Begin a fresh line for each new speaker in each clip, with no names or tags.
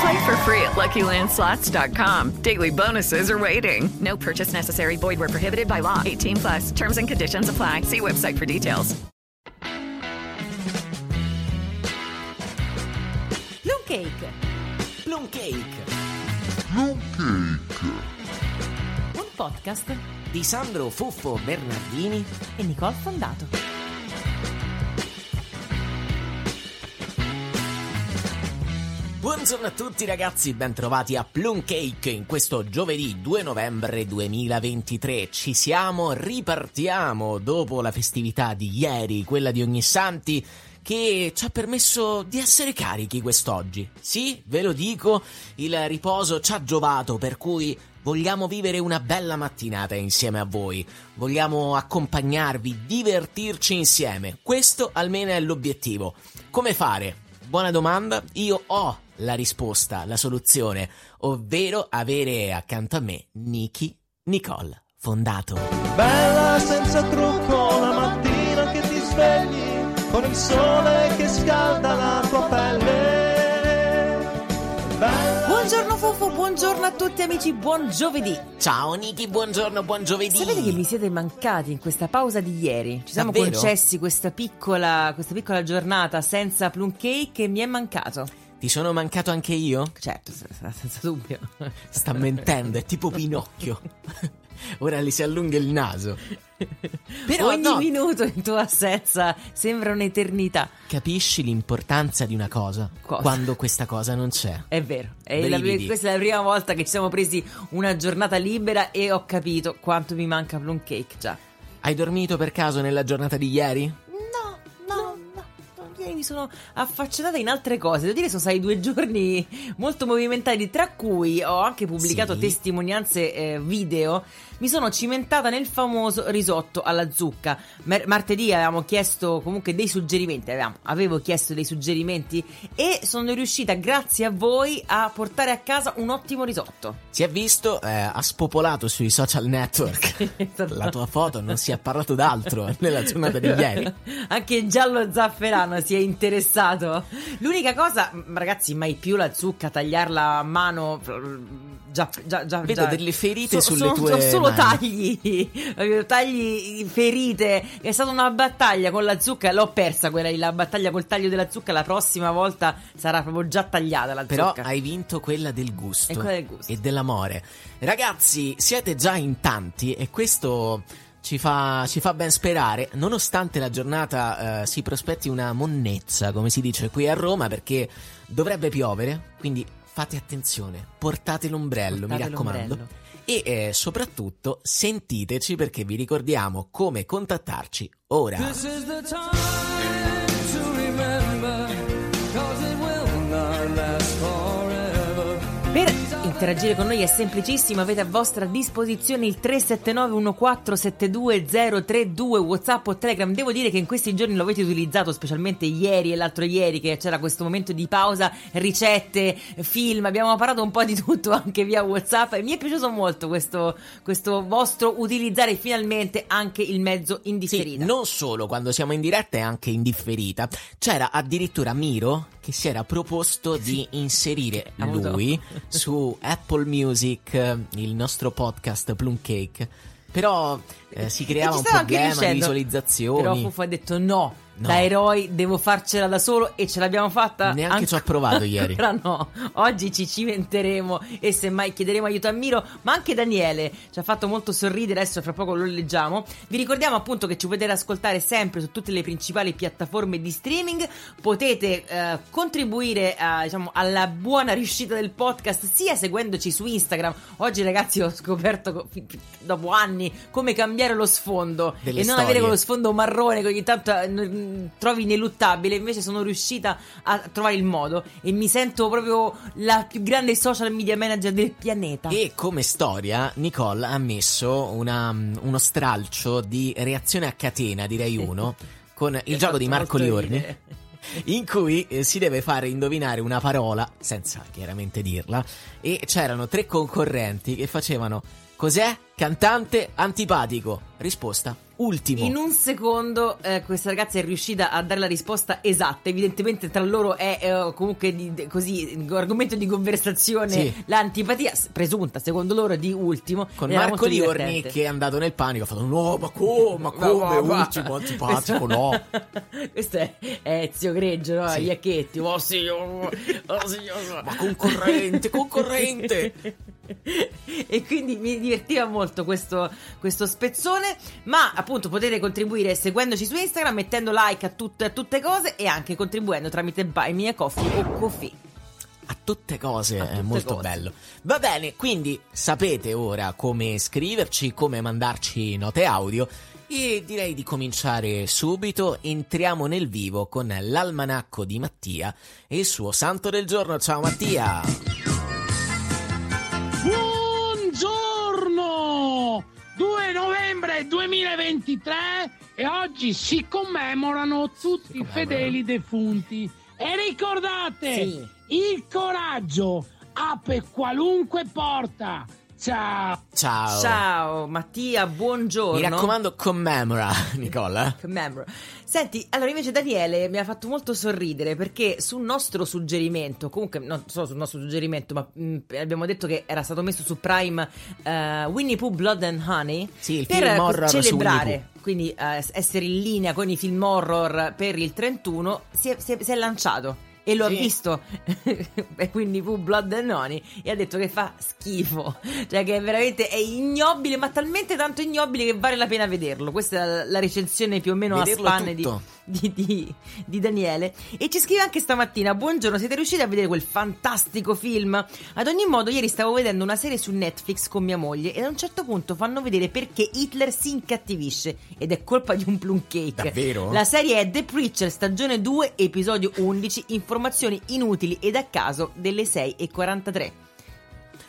Play for free at LuckyLandSlots.com. Daily bonuses are waiting. No purchase necessary. Void where prohibited by law. 18 plus. Terms and conditions apply. See website for details.
Plum Cake,
Plum Cake
un podcast
di Sandro Fuffo Bernardini
e Nicole Fondato.
Buongiorno a tutti ragazzi, bentrovati a Plum Cake in questo giovedì 2 novembre 2023. Ci siamo, ripartiamo dopo la festività di ieri, quella di Ognissanti, che ci ha permesso di essere carichi quest'oggi. Sì, ve lo dico, il riposo ci ha giovato, per cui vogliamo vivere una bella mattinata insieme a voi. Vogliamo accompagnarvi, divertirci insieme. Questo almeno è l'obiettivo. Come fare? Buona domanda, io ho la risposta, la soluzione, ovvero avere accanto a me Niki Nicole Fondato.
Bella senza trucco la mattina che ti svegli con il sole che scalda la tua pelle. Bella
Buongiorno Fofo, buongiorno a tutti amici, buon giovedì.
Ciao Niki, buongiorno, buon giovedì.
Sapete che mi siete mancati in questa pausa di ieri? Ci siamo
Davvero?
concessi questa piccola, questa piccola giornata senza plum cake e mi è mancato.
Ti sono mancato anche io?
Certo, s- s- senza dubbio.
Sta mentendo, è tipo Pinocchio. Ora gli si allunga il naso. Però
Ogni
no,
minuto in tua assenza sembra un'eternità.
capisci l'importanza di una cosa,
Cosa?
quando questa cosa non c'è.
È vero, è la- questa è la prima volta che ci siamo presi una giornata libera e ho capito quanto mi manca plum cake già.
Hai dormito per caso nella giornata di ieri?
Ieri mi sono affacciata in altre cose. Devo dire, sono stati due giorni molto movimentati, tra cui ho anche pubblicato
Sì.
testimonianze eh, video. Mi sono cimentata nel famoso risotto alla zucca. Mer- martedì avevamo chiesto comunque dei suggerimenti. avevamo- avevo chiesto dei suggerimenti e sono riuscita, grazie a voi, a portare a casa un ottimo risotto.
Si è visto, eh, ha spopolato sui social network la tua foto, non si è parlato d'altro nella giornata di ieri.
Anche Giallo Zafferano si è interessato. L'unica cosa, ragazzi, mai più la zucca, tagliarla a mano. Già, già, già.
Vedo
già.
delle ferite
So-
sulle
sono-
tue
sono solo
mani.
tagli, tagli, ferite. È stata una battaglia con la zucca. L'ho persa quella la battaglia col taglio della zucca. La prossima volta sarà proprio già tagliata la
Però
zucca.
hai vinto quella del gusto
E quella del gusto.
e dell'amore. Ragazzi, siete già in tanti e questo ci fa, ci fa ben sperare, nonostante la giornata eh, si prospetti una monnezza, come si dice qui a Roma, perché dovrebbe piovere, quindi fate attenzione, portate l'ombrello,
Portate
mi raccomando.
l'ombrello.
E eh, soprattutto sentiteci perché vi ricordiamo come contattarci ora.
Interagire con noi è semplicissimo, avete a vostra disposizione il 379 1472032 WhatsApp o Telegram. Devo dire che in questi giorni lo avete utilizzato, specialmente ieri e l'altro ieri che c'era questo momento di pausa, ricette, film, abbiamo parlato un po' di tutto anche via WhatsApp e mi è piaciuto molto questo, questo vostro utilizzare finalmente anche il mezzo in
Sì, non solo quando siamo in diretta e anche in differita. C'era addirittura Miro che si era proposto di inserire lui su Apple Music, eh, il nostro podcast Plum Cake. Però eh, si creava un problema di
riuscendo.
visualizzazioni.
Però Fufo ha detto no.
No.
Da eroi devo farcela da solo e ce l'abbiamo fatta.
Neanche ci ho provato ieri.
Ancora no. Oggi ci cimenteremo e semmai chiederemo aiuto a Miro, ma anche Daniele ci ha fatto molto sorridere. Adesso fra poco lo leggiamo. Vi ricordiamo appunto che ci potete ascoltare sempre su tutte le principali piattaforme di streaming. Potete eh, contribuire a, diciamo, alla buona riuscita del podcast sia seguendoci su Instagram. Oggi, ragazzi, ho scoperto dopo anni come cambiare lo sfondo
Delle
e non
storie.
avere quello sfondo marrone che ogni tanto eh, trovi ineluttabile. Invece sono riuscita a trovare il modo e mi sento proprio la più grande social media manager del pianeta.
E come storia, Nicole ha messo una- uno stralcio di reazione a catena, direi uno, con il gioco di Marco Liorni. In cui eh, si deve fare indovinare una parola, senza chiaramente dirla, e c'erano tre concorrenti che facevano Cos'è? Cantante antipatico. Risposta: ultimo.
In un secondo eh, questa ragazza è riuscita a dare la risposta esatta. Evidentemente tra loro è eh, comunque di- così argomento di conversazione
Sì.
l'antipatia presunta secondo loro di ultimo.
Con Marco Liorni che è andato nel panico, ha fatto no, ma come, ma come,
ma-
ultimo, antipatico, no.
Questo è, Zio Greggio, no?
Sì.
Gli acchetti. Oh signor, oh signor.
Ma concorrente, concorrente.
e quindi mi divertiva molto questo, questo spezzone. Ma appunto potete contribuire seguendoci su Instagram, mettendo like a tutte, a tutte cose e anche contribuendo tramite Buy Me a Coffee o Coffee.
A tutte cose,
A
è
tutte
molto
cose.
bello. Va bene, quindi sapete ora come scriverci, come mandarci note audio. E direi di cominciare subito. Entriamo nel vivo con l'almanacco di Mattia e il suo santo del giorno. Ciao Mattia!
2 novembre 2023 e oggi si commemorano tutti i fedeli defunti. E ricordate,
Sì.
il coraggio apre qualunque porta. Ciao!
Ciao!
Ciao Mattia, buongiorno.
Mi raccomando, commemora, Nicola.
Commemora. Senti, allora invece Daniele mi ha fatto molto sorridere perché sul nostro suggerimento, comunque non solo sul nostro suggerimento, ma mh, abbiamo detto che era stato messo su Prime eh, Winnie Pooh Blood and Honey
Sì, il
per celebrare, quindi eh, essere in linea con i film horror per il 31, si è, si è- si è lanciato. E lo
Sì.
ha visto e quindi Pooh Blood and Honey e ha detto che fa schifo cioè che è veramente è ignobile ma talmente tanto ignobile che vale la pena vederlo questa è la, la recensione più o meno
Vederlo
a spanne
tutto.
di, di- di Daniele. E ci scrive anche stamattina buongiorno siete riusciti a vedere quel fantastico film? Ad ogni modo ieri stavo vedendo una serie su Netflix con mia moglie e a un certo punto fanno vedere perché Hitler si incattivisce ed è colpa di un plum cake
Davvero?
la serie è The Preacher stagione 2 episodio 11 informazioni inutili ed a caso delle 6.43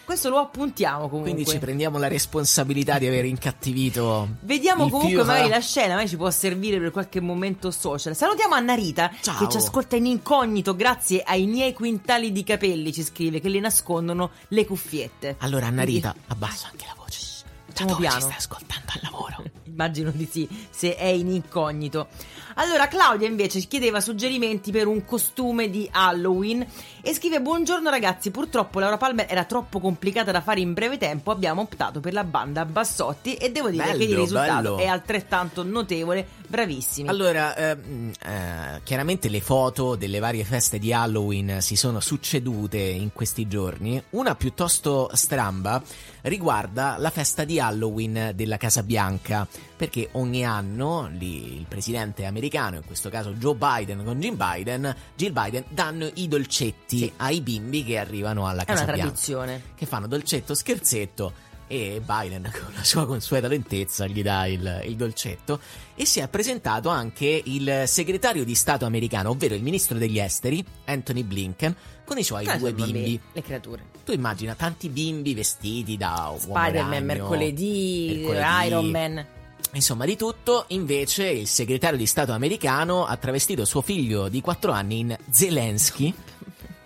questo lo appuntiamo comunque
Quindi ci prendiamo la responsabilità di aver incattivito.
Vediamo comunque magari la scena, magari ci può servire per qualche momento social. Salutiamo Anna Rita
Ciao.
che ci ascolta in incognito grazie ai miei quintali di capelli, ci scrive, che le nascondono le cuffiette.
Allora, Anna Rita, abbassa anche la voce.
Facciamo
dove
piano.
ci stai ascoltando al lavoro?
Immagino di sì, se è in incognito. Allora, Claudia invece ci chiedeva suggerimenti per un costume di Halloween e scrive: Buongiorno ragazzi, purtroppo Laura Palmer era troppo complicata da fare in breve tempo. Abbiamo optato per la banda Bassotti e devo dire che il
Bello,
risultato
bello.
è altrettanto notevole. Bravissimi.
Allora, ehm, eh, chiaramente le foto delle varie feste di Halloween si sono succedute in questi giorni. Una piuttosto stramba riguarda la festa di Halloween della Casa Bianca, perché ogni anno lì il presidente americano, in questo caso Joe Biden con Jill Biden, Jill Biden danno i dolcetti
Sì.
ai bimbi che arrivano alla
è una
Casa Bianca.
tradizione.
Che fanno dolcetto scherzetto e Biden con la sua consueta lentezza gli dà il, il dolcetto e si è presentato anche il segretario di Stato americano, ovvero il ministro degli esteri, Anthony Blinken, con i suoi
Ah,
due bimbi.
Le creature.
Tu immagina tanti bimbi vestiti da
Spider-Man, mercoledì,
mercoledì,
Iron Man.
Insomma, di tutto, invece il segretario di Stato americano ha travestito suo figlio di 4 anni in Zelensky,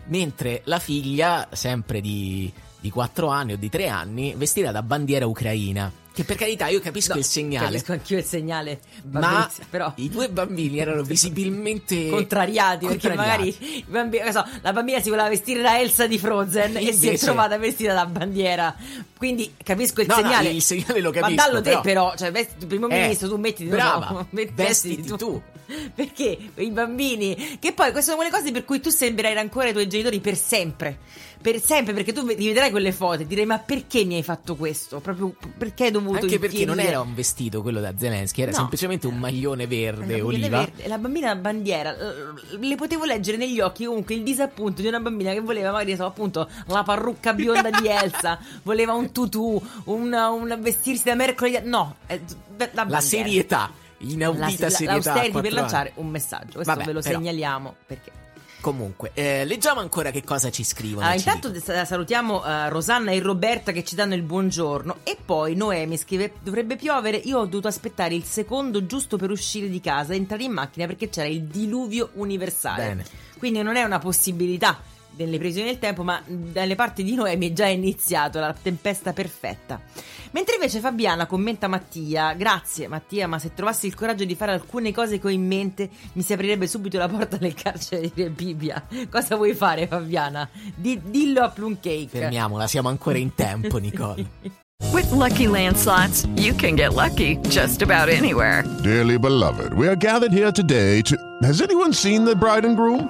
mentre la figlia, sempre di, di 4 anni o di 3 anni, vestirà da bandiera ucraina. Che per carità io capisco
No,
il segnale.
Capisco anch'io il segnale.
Ma
però
i due bambini erano visibilmente
contrariati perché
contrariati.
magari i bambini- so, la bambina si voleva vestire da Elsa di Frozen e si è
Invece-
trovata vestita da bandiera. Quindi capisco il
No, no,
segnale.
il segnale lo
Ma
capisco,
dallo te
però.
però, cioè vesti primo
Eh,
ministro, tu mettiti
brava,
no, met-
vestiti tu.
Perché i bambini che poi queste sono quelle cose per cui tu sembrerai rancore ai tuoi genitori per sempre. Per sempre, perché tu rivedrai quelle foto e direi: Ma perché mi hai fatto questo? Proprio perché hai dovuto
Anche perché non
infierire?"
era un vestito quello da Zelensky, era
No.
semplicemente un maglione verde oliva.
verde, la bambina bandiera, eh, le potevo leggere negli occhi comunque il disappunto di una bambina che voleva magari so, appunto la parrucca bionda di Elsa, voleva un tutù, un, vestirsi da mercoledì. No, è la,
La serietà, inaudita
la,
serietà.
l'austerity per lanciare
anni.
un messaggio. Questo
Vabbè,
ve lo
però.
segnaliamo perché.
Comunque, eh, leggiamo ancora che cosa ci scrivono. Ci
intanto
dicono.
sa- salutiamo eh, Rosanna e Roberta che ci danno il buongiorno. E poi Noemi scrive: Dovrebbe piovere. Io ho dovuto aspettare il secondo giusto per uscire di casa e entrare in macchina perché c'era il diluvio universale.
Bene.
Quindi non è una possibilità delle previsioni del tempo, ma dalle parti di Noemi è già iniziato la tempesta perfetta. Mentre invece Fabiana commenta Mattia, grazie Mattia, ma se trovassi il coraggio di fare alcune cose che ho in mente, mi si aprirebbe subito la porta del carcere di Bibbia. Cosa vuoi fare Fabiana? Di- dillo a Plumcake.
Fermiamola, siamo ancora in tempo, Nicole.
With Lucky Land slots, you can get lucky just about anywhere.
Dearly beloved, we are gathered here today to. Has anyone seen the bride and groom?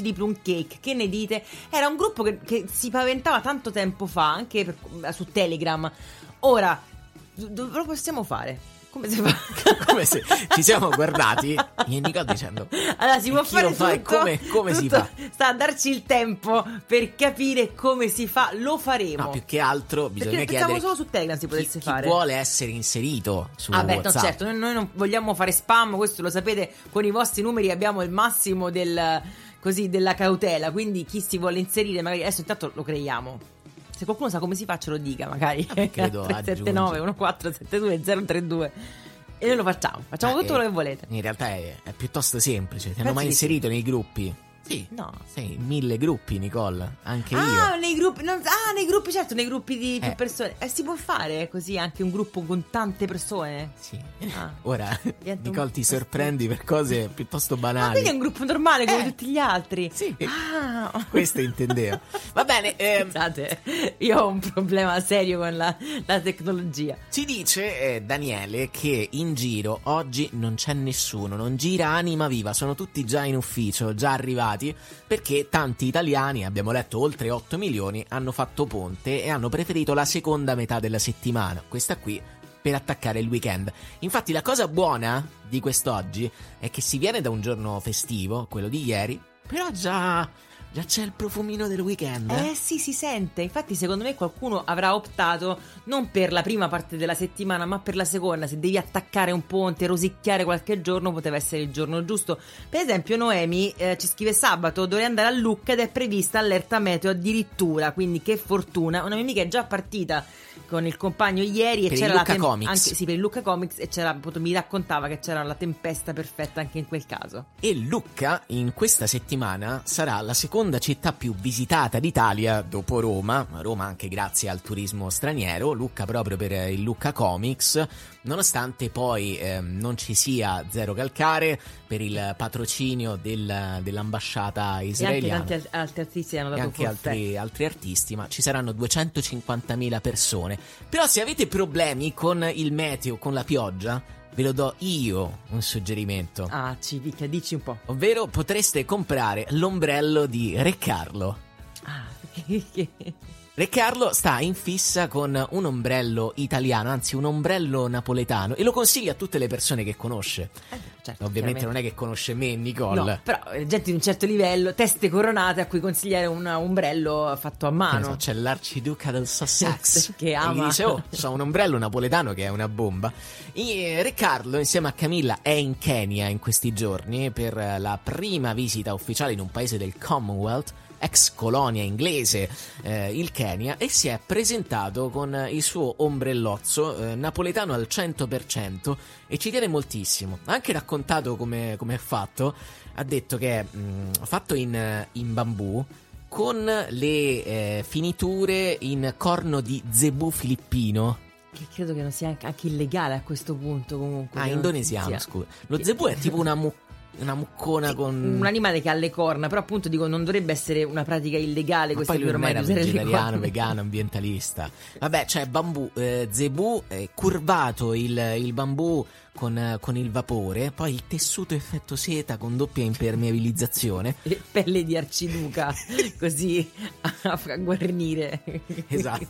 di Plumcake. Che ne dite? Era un gruppo che, che si paventava tanto tempo fa, anche per- eh, su Telegram. Ora, do- dove lo possiamo fare? Come si fa?
Come se ci siamo guardati e Nicole dicendo
Allora, si può fare
fa
tutto,
come- come si
tutto
fa?
Sta a darci il tempo per capire come si fa. Lo faremo.
No, più che altro bisogna
Perché
chiedere
solo su Telegram si potesse
chi
fare.
vuole essere inserito su
Ah beh, no, certo, noi, noi non vogliamo fare spam, questo lo sapete, con i vostri numeri abbiamo il massimo del, così, della cautela, quindi chi si vuole inserire magari adesso intanto lo creiamo. Se qualcuno sa come si fa ce lo dica magari.
credo
379 1472 032 e noi lo facciamo, facciamo
Ah,
tutto
eh,
quello che volete.
In realtà è, è piuttosto semplice. Ti hanno mai
sì.
inserito nei gruppi? Sì.
No.
Sì, mille gruppi, Nicole. Anche
Ah,
io.
nei gruppi, non- ah, nei gruppi, certo, nei gruppi di più
Eh.
persone. Eh, si può fare così anche un gruppo con tante persone?
Sì.
Ah.
Ora,
un
Nicole, ti sorprendi per cose piuttosto banali.
quindi è un gruppo normale come
Eh.
tutti gli altri?
Sì.
Ah.
Questo intendevo. Va bene, ehm,
Scusate, io ho un problema serio con la, la tecnologia.
Ci dice eh, Daniele che in giro oggi non c'è nessuno, non gira anima viva, sono tutti già in ufficio, già arrivati, perché tanti italiani, abbiamo letto oltre 8 milioni, hanno fatto ponte e hanno preferito la seconda metà della settimana, questa qui per attaccare il weekend. Infatti la cosa buona di quest'oggi è che si viene da un giorno festivo, quello di ieri, però già, già c'è il profumino del weekend.
Eh sì, si sente. Infatti, secondo me qualcuno avrà optato non per la prima parte della settimana, ma per la seconda. Se devi attaccare un ponte, rosicchiare qualche giorno, poteva essere il giorno giusto. Per esempio, Noemi eh, ci scrive sabato: dovrei andare a Lucca ed è prevista allerta meteo addirittura. Quindi, che fortuna. Una mia amica è già partita con il compagno ieri e
Per il
c'era
Lucca
la
Comics.
anche, sì, per il Lucca Comics e c'era appunto mi raccontava che c'era la tempesta perfetta anche in quel caso.
E Lucca in questa settimana sarà la seconda città più visitata d'Italia dopo Roma, Roma anche grazie al turismo straniero, Lucca proprio per il Lucca Comics, nonostante poi ehm, non ci sia zero calcare per il patrocinio del- dell'ambasciata
E anche
israeliana.
tanti al- altri artisti hanno
E
dato
anche altri, altri artisti, ma ci saranno 250.000 persone. Però se avete problemi con il meteo, con la pioggia, Ve lo do io un suggerimento.
Ah, ci picchia, dici un po'.
Ovvero potreste comprare l'ombrello di Re Carlo.
Ah,
Re Carlo sta in fissa con un ombrello italiano, anzi un ombrello napoletano, e lo consiglia a tutte le persone che conosce.
certo,
Ovviamente non è che conosce me, Nicole.
No, però eh, gente di un certo livello, teste coronate a cui consigliare un ombrello fatto a
ne so,
mano.
c'è l'arciduca del Sussex
Che
E
ama.
gli dice: Oh, c'ho un ombrello napoletano che è una bomba. E Re Carlo, insieme a Camilla, è in Kenya in questi giorni per la prima visita ufficiale in un paese del Commonwealth, ex colonia inglese, eh, il Kenya, e si è presentato con il suo ombrellozzo eh, napoletano al 100% e ci tiene moltissimo. Ha anche raccontato come come è fatto. Ha detto che è mh, fatto in, in bambù con le eh, finiture in corno di zebù filippino.
Che credo che non sia anche, anche illegale a questo punto comunque.
Ah, indonesiano,
sia.
scusa. Lo zebù è tipo una, mu- una muccona con...
Un animale che ha le corna, però appunto dico non dovrebbe essere una pratica illegale
Ma
questa
poi lui non era
le
vegetariano, vegano, ambientalista. Vabbè, c'è bambù, eh, zebù, eh, curvato il, il bambù con, con il vapore, poi il tessuto effetto seta con doppia impermeabilizzazione.
E pelle di arciduca, così a, a guarnire.
Esatto.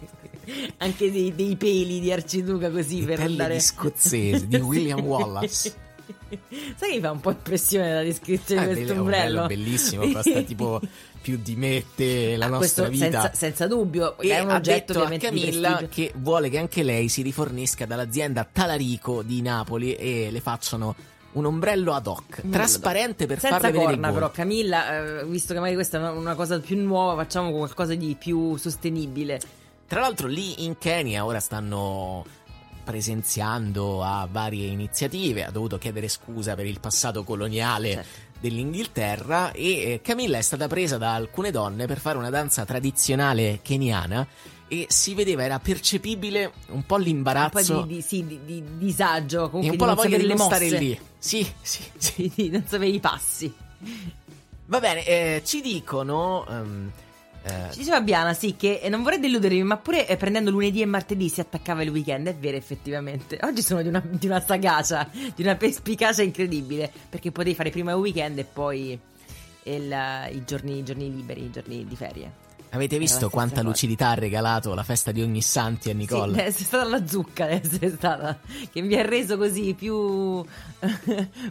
Anche dei, dei peli di arciduca così
E
per
pelle
andare...
di scozzese, di William Wallace.
Sai che mi fa un po' impressione la descrizione
Ah,
di questo
è un
ombrello?
ombrello bellissimo, costa tipo più di me, te, la
Ah,
nostra vita.
Senza, senza dubbio,
E
è un
ha
oggetto
detto a Camilla che vuole che anche lei si rifornisca dall'azienda Talarico di Napoli e le facciano un ombrello ad hoc, trasparente per
Senza
farle vedere
corna,
volo.
però, Camilla, eh, visto che magari questa è una cosa più nuova, facciamo qualcosa di più sostenibile.
Tra l'altro lì in Kenya ora stanno presenziando a varie iniziative, ha dovuto chiedere scusa per il passato coloniale
Certo.
dell'Inghilterra e eh, Camilla è stata presa da alcune donne per fare una danza tradizionale keniana e si vedeva, era percepibile un po'
Un
l'imbarazzo
po' di, di- sì, di- di disagio,
e
comunque
un
di
po' la voglia di non stare lì. Sì, sì, sì.
Non sapere i passi.
Va bene, eh, ci dicono... ehm, eh,
Ci diceva Biana, sì, che eh, non vorrei deludermi, ma pure eh, prendendo lunedì e martedì si attaccava il weekend. È vero, effettivamente. Oggi sono di una, di una sagacia, di una perspicacia incredibile. Perché potevi fare prima il weekend e poi il- i, giorni, i giorni liberi, i giorni di ferie.
avete visto quanta
cosa.
lucidità ha regalato la festa di ogni santi a Nicole?
Sì, essere stata la zucca, deve essere stata. Che mi ha reso così più.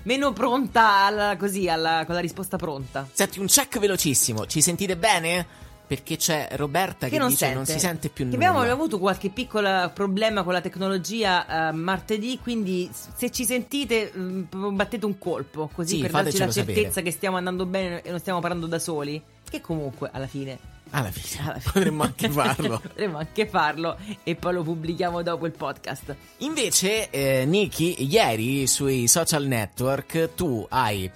meno pronta alla, così, alla, con la risposta pronta.
Senti, un check velocissimo, ci sentite bene? Perché c'è Roberta che,
Che non
dice
sente.
non si sente più
Che
nulla.
abbiamo avuto qualche piccolo problema con la tecnologia eh, martedì, quindi se ci sentite mm, proprio battete un colpo, così
Sì,
per darci la certezza
sapere.
che stiamo andando bene e non stiamo parlando da soli. Che comunque alla fine,
Alla fine,
alla fine-
potremmo anche farlo.
potremmo anche farlo e poi lo pubblichiamo dopo il podcast.
Invece, eh, Niki, ieri sui social network tu hai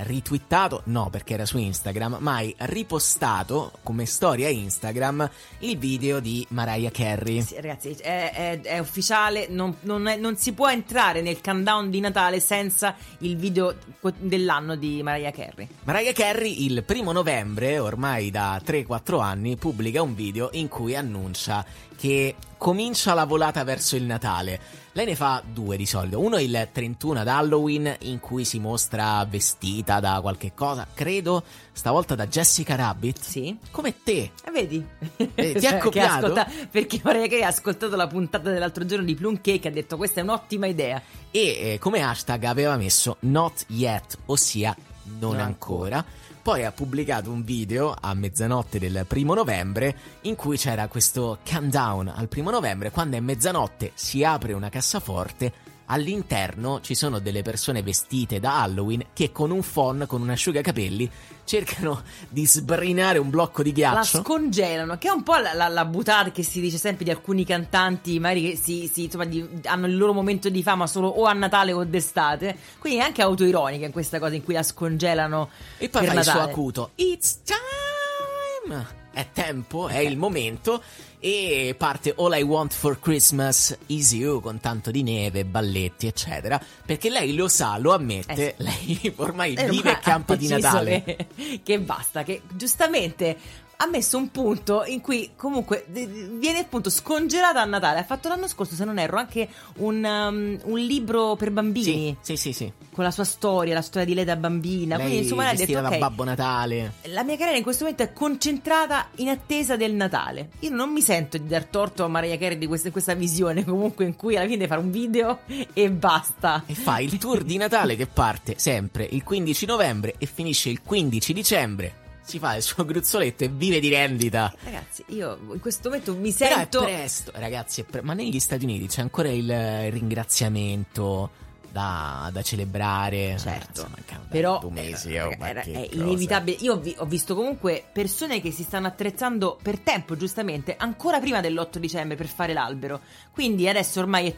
ritwittato, no perché era su Instagram, ma hai ripostato come storia Instagram il video di Mariah Carey.
Sì, ragazzi, è, è- è ufficiale, non, non è- non si può entrare nel countdown di Natale senza il video dell'anno di Mariah Carey.
Mariah Carey il primo novembre, ormai da 3-4 anni, pubblica un video in cui annuncia che comincia la volata verso il Natale. Lei ne fa due di solito. Uno il 31 ad Halloween, in cui si mostra vestita da qualche cosa, credo stavolta da Jessica Rabbit.
Sì.
Come te.
Eh, vedi?
Eh, ti ha
Che
copiato?
ascolta- perché Maria Carey ha ascoltato la puntata dell'altro giorno di Plum Cake e ha detto questa è un'ottima idea.
E eh, come hashtag aveva messo not yet, ossia non
Non
ancora. Poi ha pubblicato un video a mezzanotte del primo novembre in cui c'era questo countdown al primo novembre. Quando è mezzanotte si apre una cassaforte. All'interno ci sono delle persone vestite da Halloween che con un phon, con un asciugacapelli, cercano di sbrinare un blocco di
La
ghiaccio.
scongelano, che è un po' la, la, la buttata che si dice sempre di alcuni cantanti, magari che si, si- insomma, di- hanno il loro momento di fama solo o a Natale o d'estate. Quindi è anche autoironica in questa cosa in cui la scongelano
E poi
per
fa il suo acuto. It's time! È tempo, è il momento. E parte All I Want for Christmas is You con tanto di neve, balletti, eccetera. Perché lei lo sa, lo ammette.
Eh sì.
Lei ormai
Eh,
vive e campa
ha
di Natale.
Che, che basta, che giustamente ha messo un punto in cui comunque viene appunto scongelata a Natale. Ha fatto l'anno scorso, se non erro, anche un, um, un libro per bambini.
Sì, sì, sì.
Con la sua storia, la storia di lei da bambina.
Lei
Quindi insomma lei ha detto
da
ok.
Babbo Natale.
La mia carriera in questo momento è concentrata in attesa del Natale. Io non mi sento di dar torto a Mariah Carey di questa, questa visione, comunque, in cui alla fine fare un video e basta.
E fa il tour di Natale che parte sempre il 15 novembre e finisce il 15 dicembre. Si fa il suo gruzzoletto e vive di rendita.
Ragazzi, io in questo momento mi
Però
sento.
è presto, ragazzi, è pre- ma negli Stati Uniti c'è ancora il ringraziamento da, da celebrare.
Certo,
mancano
però
due mesi,
eh,
oh,
era- è inevitabile. Io ho, vi- ho visto comunque persone che si stanno attrezzando per tempo, giustamente, ancora prima dell'8 dicembre per fare l'albero. Quindi adesso ormai è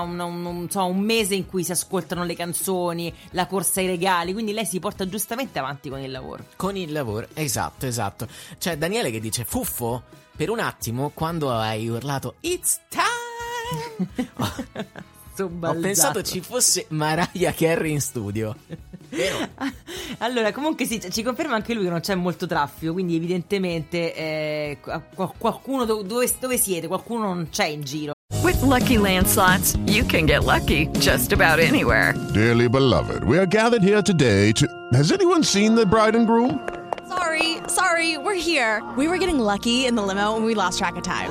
una- un, insomma, un mese in cui si ascoltano le canzoni, la corsa ai regali. Quindi lei si porta giustamente avanti con il lavoro.
Con il lavoro, esatto, esatto. C'è Daniele che dice: Fuffo, per un attimo, quando hai urlato It's time, ho, ho pensato ci fosse Mariah Carey in studio.
Allora, comunque sì, ci conferma anche lui che non c'è molto traffico, quindi evidentemente eh, qu- qualcuno do- dove, dove siete? Qualcuno non c'è in giro.
With Lucky Land slots, you can get lucky just about anywhere.
Dearly beloved, we are gathered here today to. Has anyone seen the bride and groom?
Sorry, sorry, we're here. We were getting lucky in the limo and we lost track of time.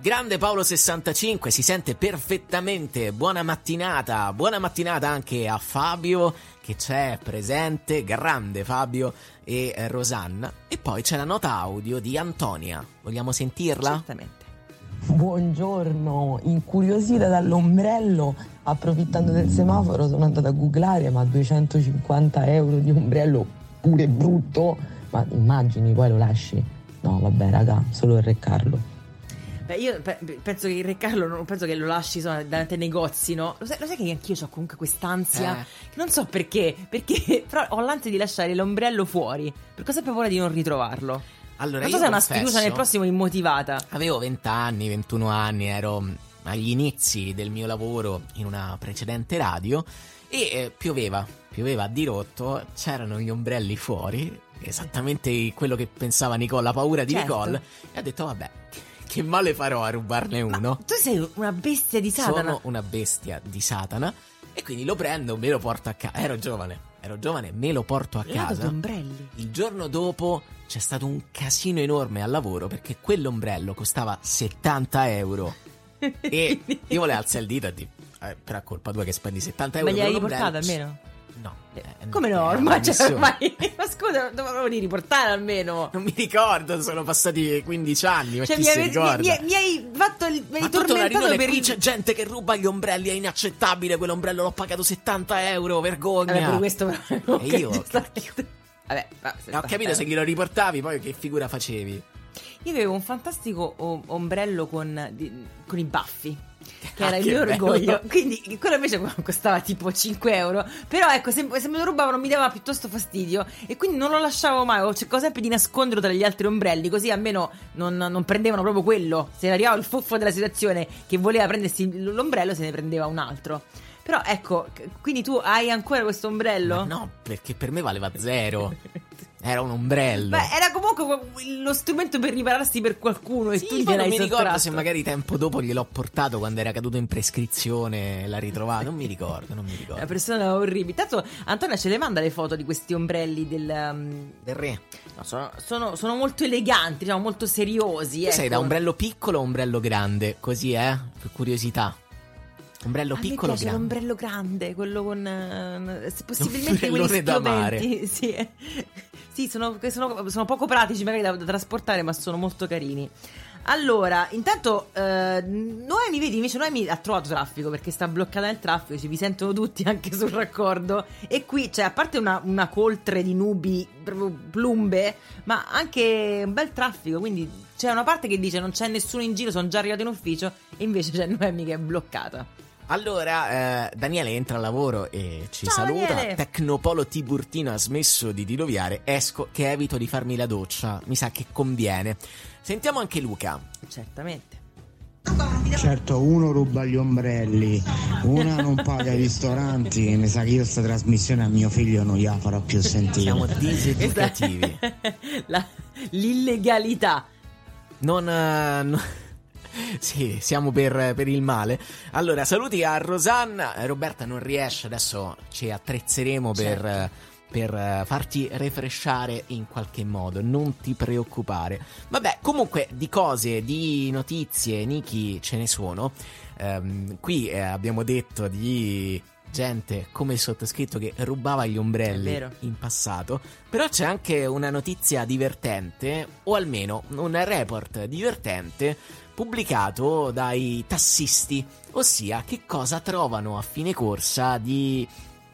Grande Paolo 65 si sente perfettamente. Buona mattinata, buona mattinata anche a Fabio che c'è presente, grande Fabio e eh, Rosanna. E poi c'è la nota audio di Antonia. Vogliamo sentirla?
Certamente.
Buongiorno, incuriosita dall'ombrello, approfittando del semaforo sono andata a googlare, ma 250 euro di ombrello pure brutto, ma immagini poi lo lasci? No vabbè raga, solo il Re Carlo.
Beh, io pe- penso che il Re Carlo non penso che lo lasci insomma, davanti ai negozi, no? Lo sai, lo sai che anch'io ho comunque quest'ansia?
Eh.
Che non so perché, perché però ho l'ansia di lasciare l'ombrello fuori, perché ho sempre paura di non ritrovarlo.
Allora,
non so se è una sfiducia nel prossimo immotivata.
Avevo 20 anni, 21 anni, ero agli inizi del mio lavoro in una precedente radio e eh, pioveva, pioveva a dirotto, c'erano gli ombrelli fuori, esattamente quello che pensava Nicole, la paura di
Certo.
Nicole, e ha detto vabbè, che male farò a rubarne uno?
Tu sei una bestia di Satana.
Sono una bestia di Satana e quindi lo prendo, me lo porto a casa. Ero giovane, ero giovane, me lo porto a
Lato
casa.
ombrelli.
Il giorno dopo c'è stato un casino enorme al lavoro perché quell'ombrello costava 70 euro. E io volevo alzare il dito e dire, eh, però colpa tua che spendi 70 euro
Ma gli hai riportato almeno?
No. eh,
Come
era
no? Ormai, cioè,
missione.
ormai ma scusa, dovevo riportare almeno.
Non mi ricordo, sono passati 15 anni, ma
Cioè,
chi
mi,
si ricorda?
mi- mi- mi hai fatto il. Mi
Ma
hai tormentato per il.
c'è gente che ruba gli ombrelli, è inaccettabile quell'ombrello, l'ho pagato 70 euro, vergogna.
Vabbè, pure questo.
E io.
Vabbè, va,
ho capito se glielo riportavi, poi che figura facevi?
Io avevo un fantastico o- ombrello con, di- con i baffi. Che
Ah,
era il mio
bello.
orgoglio. Quindi quello invece costava tipo 5 euro. Però ecco, se, se me lo rubavano mi dava piuttosto fastidio. E quindi non lo lasciavo mai. Ho cercato sempre di nasconderlo tra gli altri ombrelli. Così almeno non, non prendevano proprio quello. Se arrivava il fuffo della situazione che voleva prendersi l'ombrello, se ne prendeva un altro. Però ecco, quindi tu hai ancora questo ombrello?
No, perché per me valeva zero. Era un ombrello.
Beh, era comunque lo strumento per ripararsi per qualcuno e
Sì,
tu
poi
gliel'hai
non mi ricordo se magari tempo dopo gliel'ho portato quando era caduto in prescrizione e l'ha ritrovato. Non mi ricordo, non mi
Una
ricordo.
persona orribile. Tanto Antonia ce le manda le foto di questi ombrelli del. um,
Del re.
no, sono, sono- sono molto eleganti, diciamo, molto seriosi.
Tu sei
ecco.
da ombrello piccolo o ombrello grande? Così, eh? Per curiosità. Ombrello
A
piccolo o grande?
l'ombrello grande, quello con. se possibilmente quelli
da mare.
Sì, eh. Sì, sono, sono- sono poco pratici magari da, da trasportare, ma sono molto carini. Allora, intanto eh, Noemi, vedi, invece Noemi ha trovato traffico perché sta bloccata nel traffico, ci vi sentono tutti anche sul raccordo e qui c'è a parte una, una coltre di nubi, proprio plumbe, ma anche un bel traffico, quindi c'è una parte che dice non c'è nessuno in giro, sono già arrivato in ufficio e invece c'è Noemi che è bloccata.
Allora, eh, Daniele entra al lavoro e ci
Ciao,
saluta.
Daniele.
Tecnopolo Tiburtino ha smesso di diluviare. Esco che evito di farmi la doccia. Mi sa che conviene. Sentiamo anche Luca.
Certamente.
Certo, uno ruba gli ombrelli, una non paga i ristoranti. Mi sa che io sta trasmissione a mio figlio non gliela farò più sentire.
Siamo diseducativi.
La- l'illegalità.
Non. eh, no- Sì, siamo per, per il male. Allora, saluti a Rosanna. Eh, Roberta non riesce, adesso ci attrezzeremo per,
Certo.
per eh, farti refresciare in qualche modo. Non ti preoccupare. Vabbè, comunque, di cose, di notizie, Niki, ce ne sono. Ehm, qui eh, abbiamo detto di gente come il sottoscritto che rubava gli ombrelli in passato. Però c'è anche una notizia divertente, o almeno un report divertente pubblicato dai tassisti, ossia che cosa trovano a fine corsa di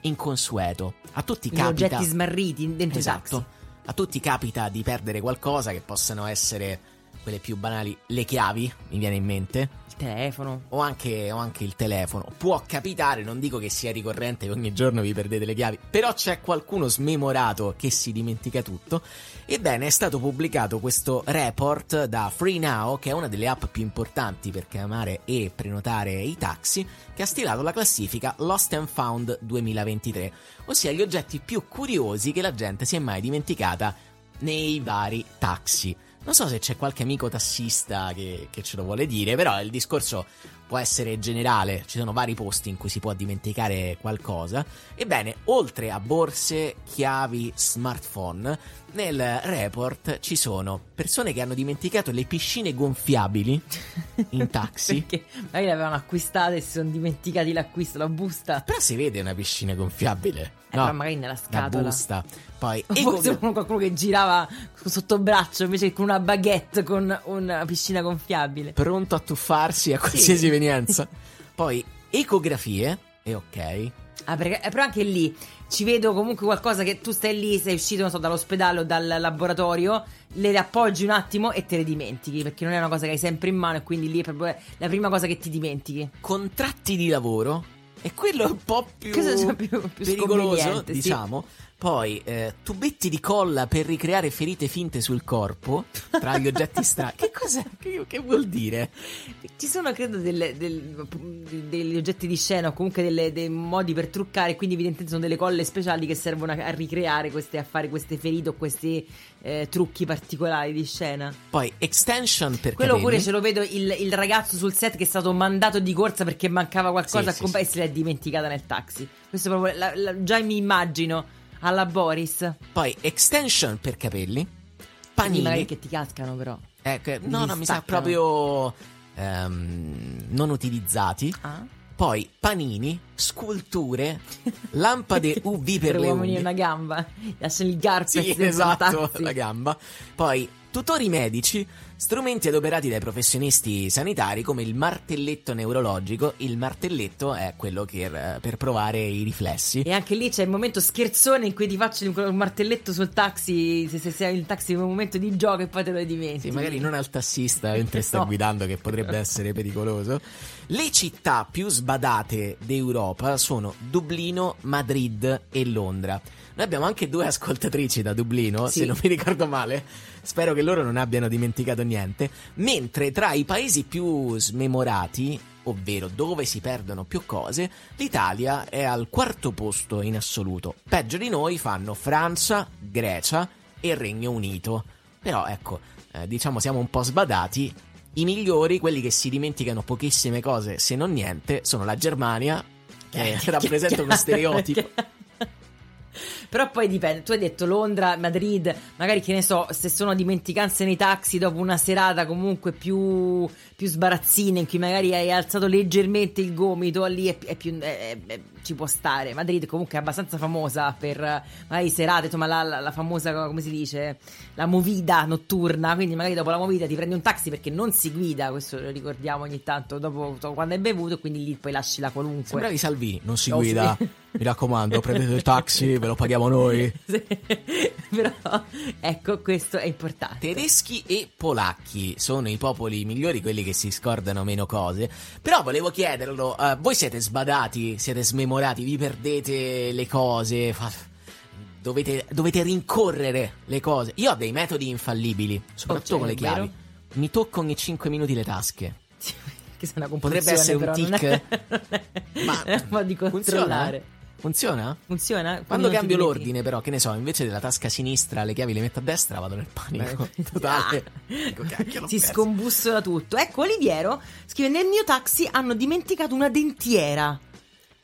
inconsueto. A tutti
Gli
capita
oggetti smarriti dentro i
Esatto.
taxi.
A tutti capita di perdere qualcosa che possano essere quelle più banali, le chiavi, mi viene in mente,
Il telefono.
o anche, o anche il telefono. Può capitare, non dico che sia ricorrente che ogni giorno vi perdete le chiavi, però c'è qualcuno smemorato che si dimentica tutto. Ebbene, è stato pubblicato questo report da FreeNow, che è una delle app più importanti per chiamare e prenotare i taxi, che ha stilato la classifica Lost and Found 2023, ossia gli oggetti più curiosi che la gente si è mai dimenticata nei vari taxi. Non so se c'è qualche amico tassista che, che ce lo vuole dire, però il discorso può essere generale, ci sono vari posti in cui si può dimenticare qualcosa. Ebbene, oltre a borse, chiavi, smartphone, nel report ci sono persone che hanno dimenticato le piscine gonfiabili in taxi.
Perché magari l'avevano acquistata e si sono dimenticati l'acquisto, la busta.
Però si vede una piscina gonfiabile.
Eh,
no,
magari nella
la
scatola.
busta. Poi
Forse uno- qualcuno che girava sotto braccio invece che con una baguette con una piscina gonfiabile.
pronto a tuffarsi a qualsiasi evenienza. Poi ecografie, e ok.
Ah, perché, eh, però anche lì ci vedo comunque qualcosa che tu stai lì, sei uscito, non so, dall'ospedale o dal laboratorio, le appoggi un attimo e te le dimentichi, perché non è una cosa che hai sempre in mano e quindi lì è proprio la prima cosa che ti dimentichi.
Contratti di lavoro, e quello è un po' più,
più-
pericoloso,
sì.
Poi eh, tubetti di colla per ricreare ferite finte sul corpo tra gli oggetti strani. Che cos'è? Che, che vuol dire?
Ci sono, credo, delle- del- degli oggetti di scena o comunque delle- dei modi per truccare, quindi evidentemente sono delle colle speciali che servono a, ricreare queste, a fare queste ferite o questi eh, trucchi particolari di scena.
Poi extension per
Quello
capelli.
pure ce lo vedo il, il ragazzo sul set che è stato mandato di corsa perché mancava qualcosa
Sì,
a
sì,
compa-
sì.
e se l'è dimenticata nel taxi. Questo è proprio la- la- già mi immagino alla Boris.
Poi extension per capelli.
Quindi
Panini.
magari che ti cascano però.
Eh,
Ti
no, no, mi sa proprio ehm, non utilizzati.
Ah?
Poi panini, sculture, lampade UV per
per
le
uomini
unghie.
una gamba. Lasciano il garpes
Sì, esatto, la gamba. Poi tutori medici, strumenti adoperati dai professionisti sanitari come il martelletto neurologico. Il martelletto è quello che, eh, per provare i riflessi.
E anche lì c'è il momento scherzone in cui ti faccio un martelletto sul taxi. Se, se sei il taxi in un momento di gioco e poi te lo dimentichi.
Sì, magari non al tassista mentre sta
No.
guidando, che potrebbe essere pericoloso. Le città più sbadate d'Europa sono Dublino, Madrid e Londra. Noi abbiamo anche due ascoltatrici da Dublino,
Sì.
se non mi ricordo male. Spero che loro non abbiano dimenticato niente. Mentre tra i paesi più smemorati, ovvero dove si perdono più cose, l'Italia è al quarto posto in assoluto. Peggio di noi fanno Francia, Grecia e Regno Unito. Però ecco, eh, diciamo siamo un po' sbadati. I migliori, quelli che si dimenticano pochissime cose, se non niente, sono la Germania, che rappresenta uno stereotipo.
Però poi dipende, tu hai detto Londra, Madrid, magari che ne so, se sono dimenticanze nei taxi dopo una serata comunque più, più sbarazzina in cui magari hai alzato leggermente il gomito, lì è, è più, è- è- ci può stare. Madrid comunque è abbastanza famosa per magari serate, insomma la, la- la famosa, come si dice, la movida notturna, quindi magari dopo la movida ti prendi un taxi perché non si guida, questo lo ricordiamo ogni tanto, dopo quando hai bevuto, quindi lì poi lasci la qualunque.
Sembravi Salvini, non si
No,
guida. Mi raccomando, prendete il taxi, ve lo paghiamo noi.
Sì, Però ecco, questo è importante.
Tedeschi e polacchi sono i popoli migliori, quelli che si scordano meno cose. Però volevo chiederlo, eh, voi siete sbadati, siete smemorati, vi perdete le cose, fa- dovete, dovete rincorrere le cose. Io ho dei metodi infallibili, soprattutto con le chiavi.
ovvero?
Mi tocco ogni 5 minuti le tasche.
Che
Potrebbe essere un tic.
è- Ma po' di controllare.
Funziona?
Funziona?
Quando
non ti
cambio l'ordine, però, che ne so, invece della tasca sinistra le chiavi le metto a destra, vado nel panico totale. Dico, cacchio,
si
perso.
scombussola tutto. Ecco, Oliviero scrive: Nel mio taxi hanno dimenticato una dentiera.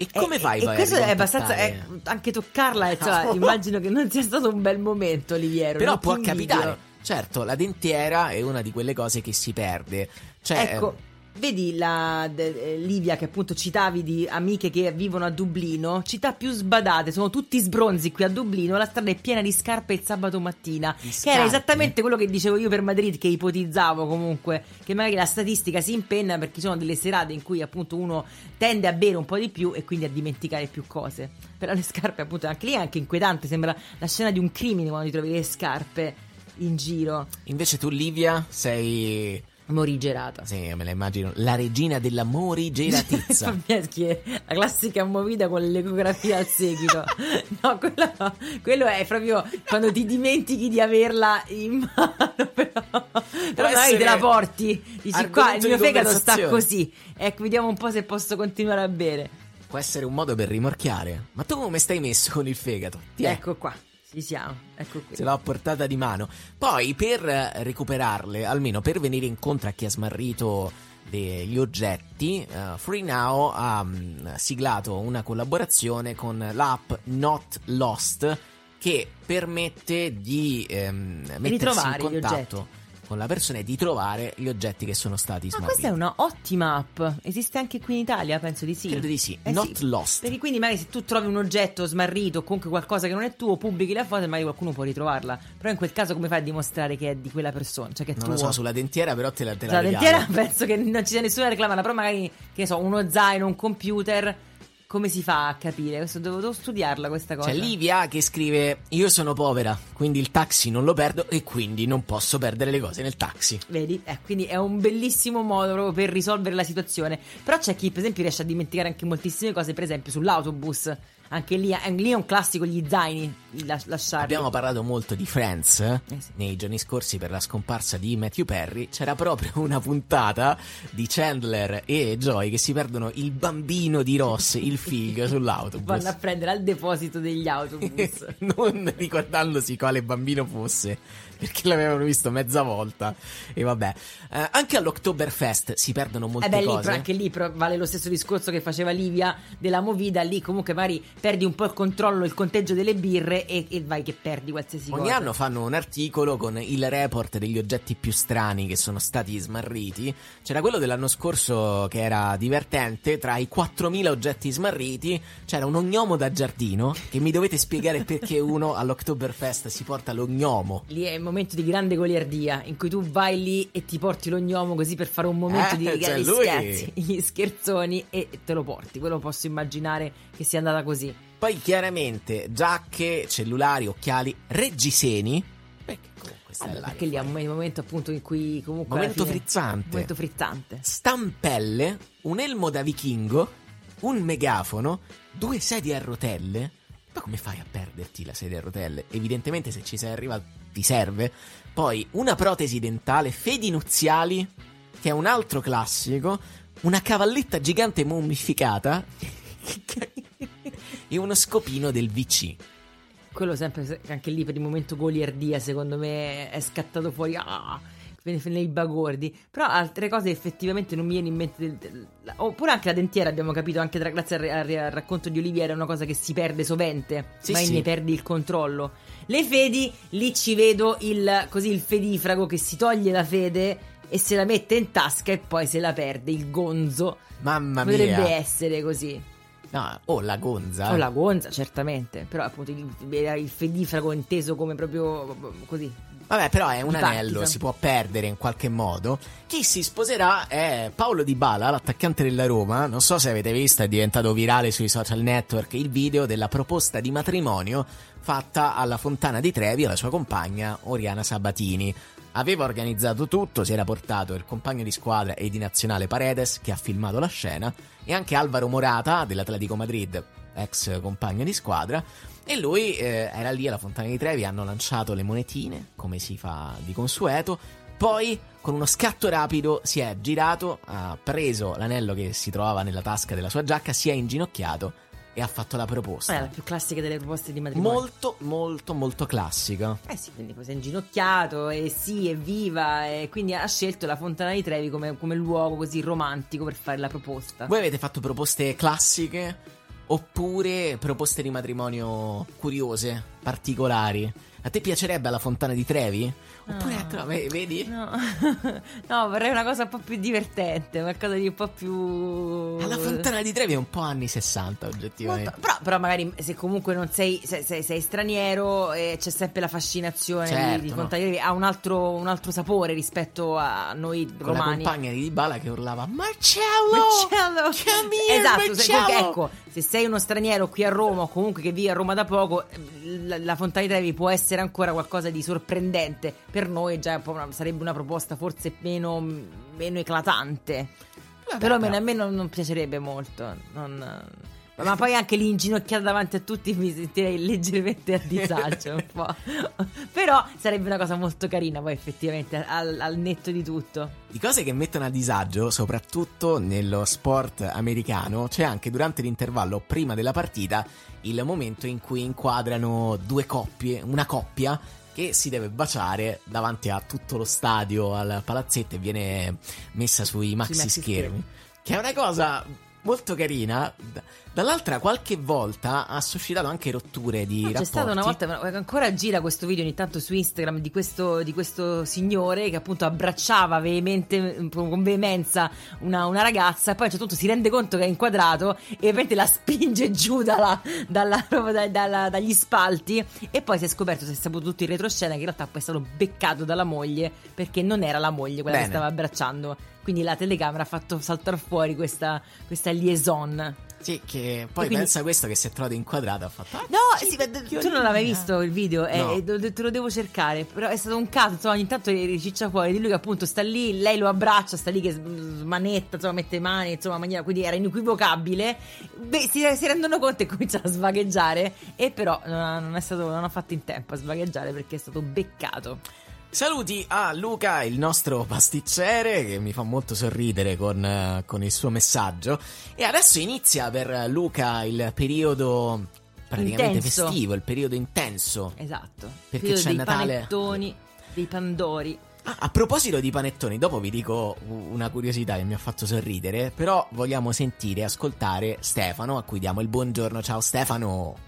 E come fai
E
a
questo è abbastanza.
ricontattare?
eh, anche toccarla, insomma, immagino che non sia stato un bel momento, Oliviero.
Però può capitare. Certo, la dentiera è una di quelle cose che si perde. Cioè,
Ecco. Vedi la de- eh, Livia che appunto citavi di amiche che vivono a Dublino, città più sbadate, sono tutti sbronzi qui a Dublino, la strada è piena di scarpe il sabato mattina, che era
scarpe?
esattamente quello che dicevo io per Madrid, che ipotizzavo comunque, che magari la statistica si impenna perché ci sono delle serate in cui appunto uno tende a bere un po' di più e quindi a dimenticare più cose. Però le scarpe appunto anche lì è anche inquietante, sembra la scena di un crimine quando ti trovi le scarpe in giro.
Invece tu, Livia, sei.
Morigerata.
Sì, me la immagino. La regina della morigeratezza.
La classica movida con l'ecografia al seguito. No, quello, no. quello è proprio quando ti dimentichi di averla in mano, però, però magari te la porti. Dici qua il mio fegato sta
conversazione."
così. Ecco, vediamo un po' se posso continuare a bere.
Può essere un modo per rimorchiare. Ma tu come stai messo con il fegato? Ti.
Ecco qua, ci siamo. Ecco qui.
Se l'ho portata di mano. Poi, per recuperarle, almeno per venire incontro a chi ha smarrito degli oggetti, eh, Free Now ha mm, siglato una collaborazione con l'app Not Lost che permette di ehm, mettersi in contatto con la persona e di trovare gli oggetti che sono stati
Ma
smarriti.
questa è una ottima app. Esiste anche qui in Italia? Penso di sì.
Credo di sì.
Eh
Not
sì.
Lost.
Perché quindi magari se tu trovi un oggetto smarrito o comunque qualcosa che non è tuo, pubblichi la foto e magari qualcuno può ritrovarla. Però in quel caso come fai a dimostrare che è di quella persona? Cioè che è
Non
tuo?
lo so, sulla dentiera però te la, te la
La
regalo.
dentiera penso che non ci sia nessuno a reclamarla, però magari, che ne so, uno zaino, un computer, come si fa a capire? Questo devo, devo studiarla questa cosa.
C'è Livia che scrive: Io sono povera, quindi il taxi non lo perdo e quindi non posso perdere le cose nel taxi.
Vedi? Eh, quindi è un bellissimo modo proprio per risolvere la situazione. Però c'è chi, per esempio, riesce a dimenticare anche moltissime cose, per esempio sull'autobus. Anche lì, eh, lì è un classico gli zaini, las- lasciarli.
Abbiamo parlato molto di Friends eh,
sì.
nei giorni scorsi per la scomparsa di Matthew Perry. C'era proprio una puntata di Chandler e Joy che si perdono il bambino di Ross, il figlio, sull'autobus.
Vanno a prendere al deposito degli autobus.
non ricordandosi quale bambino fosse perché l'avevano visto mezza volta e vabbè Eh, anche all'Oktoberfest si perdono molte
Eh beh, lì,
cose
però anche lì però vale lo stesso discorso che faceva Livia della Movida. Lì comunque magari perdi un po' il controllo, il conteggio delle birre e, e vai che perdi qualsiasi
Ogni
cosa.
anno fanno un articolo con il report degli oggetti più strani che sono stati smarriti. C'era quello dell'anno scorso che era divertente, tra i 4.000 oggetti smarriti c'era un ognomo da giardino che mi dovete spiegare perché uno all'Oktoberfest si porta l'ognomo.
Lì è momento di grande goliardia in cui tu vai lì e ti porti l'ognomo così per fare un momento
Eh,
di
cioè
gli scherzi, gli scherzoni e te lo porti. Quello posso immaginare che sia andata così.
Poi chiaramente giacche, cellulari, occhiali, reggiseni. Perché comunque questa è
Allora, perché lì è un momento appunto in cui comunque
Momento
fine-
frizzante.
Momento frizzante.
stampelle, un elmo da vichingo, un megafono, due sedie a rotelle. Ma come fai a perderti la sedia a rotelle? Evidentemente se ci sei arrivato ti serve. Poi una protesi dentale, fedi nuziali, che è un altro classico, una cavalletta gigante mummificata e uno scopino del VC.
Quello sempre, anche lì per il momento goliardia, secondo me è scattato fuori. Ah, nei bagordi. Però altre cose effettivamente non mi viene in mente. del- del- la- oppure anche la dentiera, abbiamo capito, anche tra- grazie al, al- al racconto di Oliviera, è una cosa che si perde sovente.
Sì,
ma
sì.
ne perdi il controllo. Le fedi, lì ci vedo il, così, il fedifrago che si toglie la fede e se la mette in tasca e poi se la perde, il gonzo.
Mamma mia.
Potrebbe essere così.
No, o la gonza.
O la gonza, certamente. Però appunto il, il fedifrago inteso come proprio così.
Vabbè, però è un
Di
anello, si può perdere in qualche modo. Chi si sposerà è Paolo Di Bala, l'attaccante della Roma. Non so se avete visto, è diventato virale sui social network il video della proposta di matrimonio fatta alla Fontana di Trevi alla sua compagna Oriana Sabatini. Aveva organizzato tutto, si era portato il compagno di squadra e di nazionale Paredes che ha filmato la scena e anche Alvaro Morata dell'Atletico Madrid, ex compagno di squadra. E lui eh, era lì alla Fontana di Trevi, hanno lanciato le monetine, come si fa di consueto. Poi, con uno scatto rapido, si è girato, ha preso l'anello che si trovava nella tasca della sua giacca, si è inginocchiato e ha fatto la proposta.
È la più classica delle proposte di matrimonio.
Molto, molto, molto classica.
Eh sì, quindi poi si è inginocchiato e sì, evviva e quindi ha scelto la Fontana di Trevi come, come luogo così romantico per fare la proposta.
Voi avete fatto proposte classiche oppure proposte di matrimonio curiose, particolari? A te piacerebbe alla Fontana di Trevi? Oppure,
No.
ecco, ve- vedi?
No. no, vorrei una cosa un po' più divertente, qualcosa di un po' più...
Alla Fontana di Trevi è un po' anni 60, oggettivamente.
Molto- però, però magari se comunque non sei, se- se- sei straniero eh, c'è sempre la fascinazione di-
Certo,
di,
no.
Fontana di Trevi, ha un altro, un altro sapore rispetto a noi
Con la
romani.
compagna di Dybala che urlava Marcello!
Marcello! Esatto, se,
Marcello!
comunque, ecco, se sei uno straniero qui a Roma o comunque che vive a Roma da poco, la, la Fontana di Trevi può essere ancora qualcosa di sorprendente. Per noi già una- sarebbe una proposta forse meno, meno eclatante. però almeno a me non, non piacerebbe molto. non- ma poi anche lì inginocchiata davanti a tutti mi sentirei leggermente a disagio un po'. Però sarebbe una cosa molto carina poi effettivamente al, al netto di tutto.
Di cose che mettono a disagio, soprattutto nello sport americano, c'è anche durante l'intervallo prima della partita il momento in cui inquadrano due coppie, una coppia che si deve baciare davanti a tutto lo stadio, al palazzetto e viene messa sui maxi, schermi. Che è una cosa molto carina. Dall'altra qualche volta ha suscitato anche rotture di
No,
rapporti.
C'è stata una volta, ma ancora gira questo video ogni tanto su Instagram di questo, di questo signore che appunto abbracciava veemente, con veemenza una, una ragazza e poi a un certo punto si rende conto che è inquadrato e ovviamente la spinge giù dalla- dalla- dalla- dagli spalti e poi si è scoperto, si è saputo tutto in retroscena che in realtà poi è stato beccato dalla moglie perché non era la moglie quella
Bene.
che stava abbracciando. Quindi la telecamera ha fatto saltare fuori questa, questa liaison.
Sì, che poi
quindi-
pensa questo che si è trovato inquadrato ha fatto... "Ah,
No, sì, tu non l'avevi visto il video, eh,
No.
eh, te lo devo cercare. Però è stato un caso, insomma, ogni tanto riciccia fuori di lui che appunto sta lì, lei lo abbraccia, sta lì che smanetta, insomma, mette le mani, insomma, in maniera, quindi era inequivocabile. Beh, si, si rendono conto e cominciano a svagheggiare. E però non non è stato, non ha fatto in tempo a svagheggiare perché è stato beccato.
Saluti a Luca, il nostro pasticcere, che mi fa molto sorridere con, eh, con il suo messaggio. E adesso inizia per Luca il periodo praticamente
Intenso.
festivo, il periodo intenso.
Esatto.
Perché c'è
dei
Natale.
panettoni, dei pandori.
Ah, a proposito di panettoni, dopo vi dico una curiosità che mi ha fatto sorridere, però vogliamo sentire e ascoltare Stefano, a cui diamo il buongiorno. Ciao Stefano.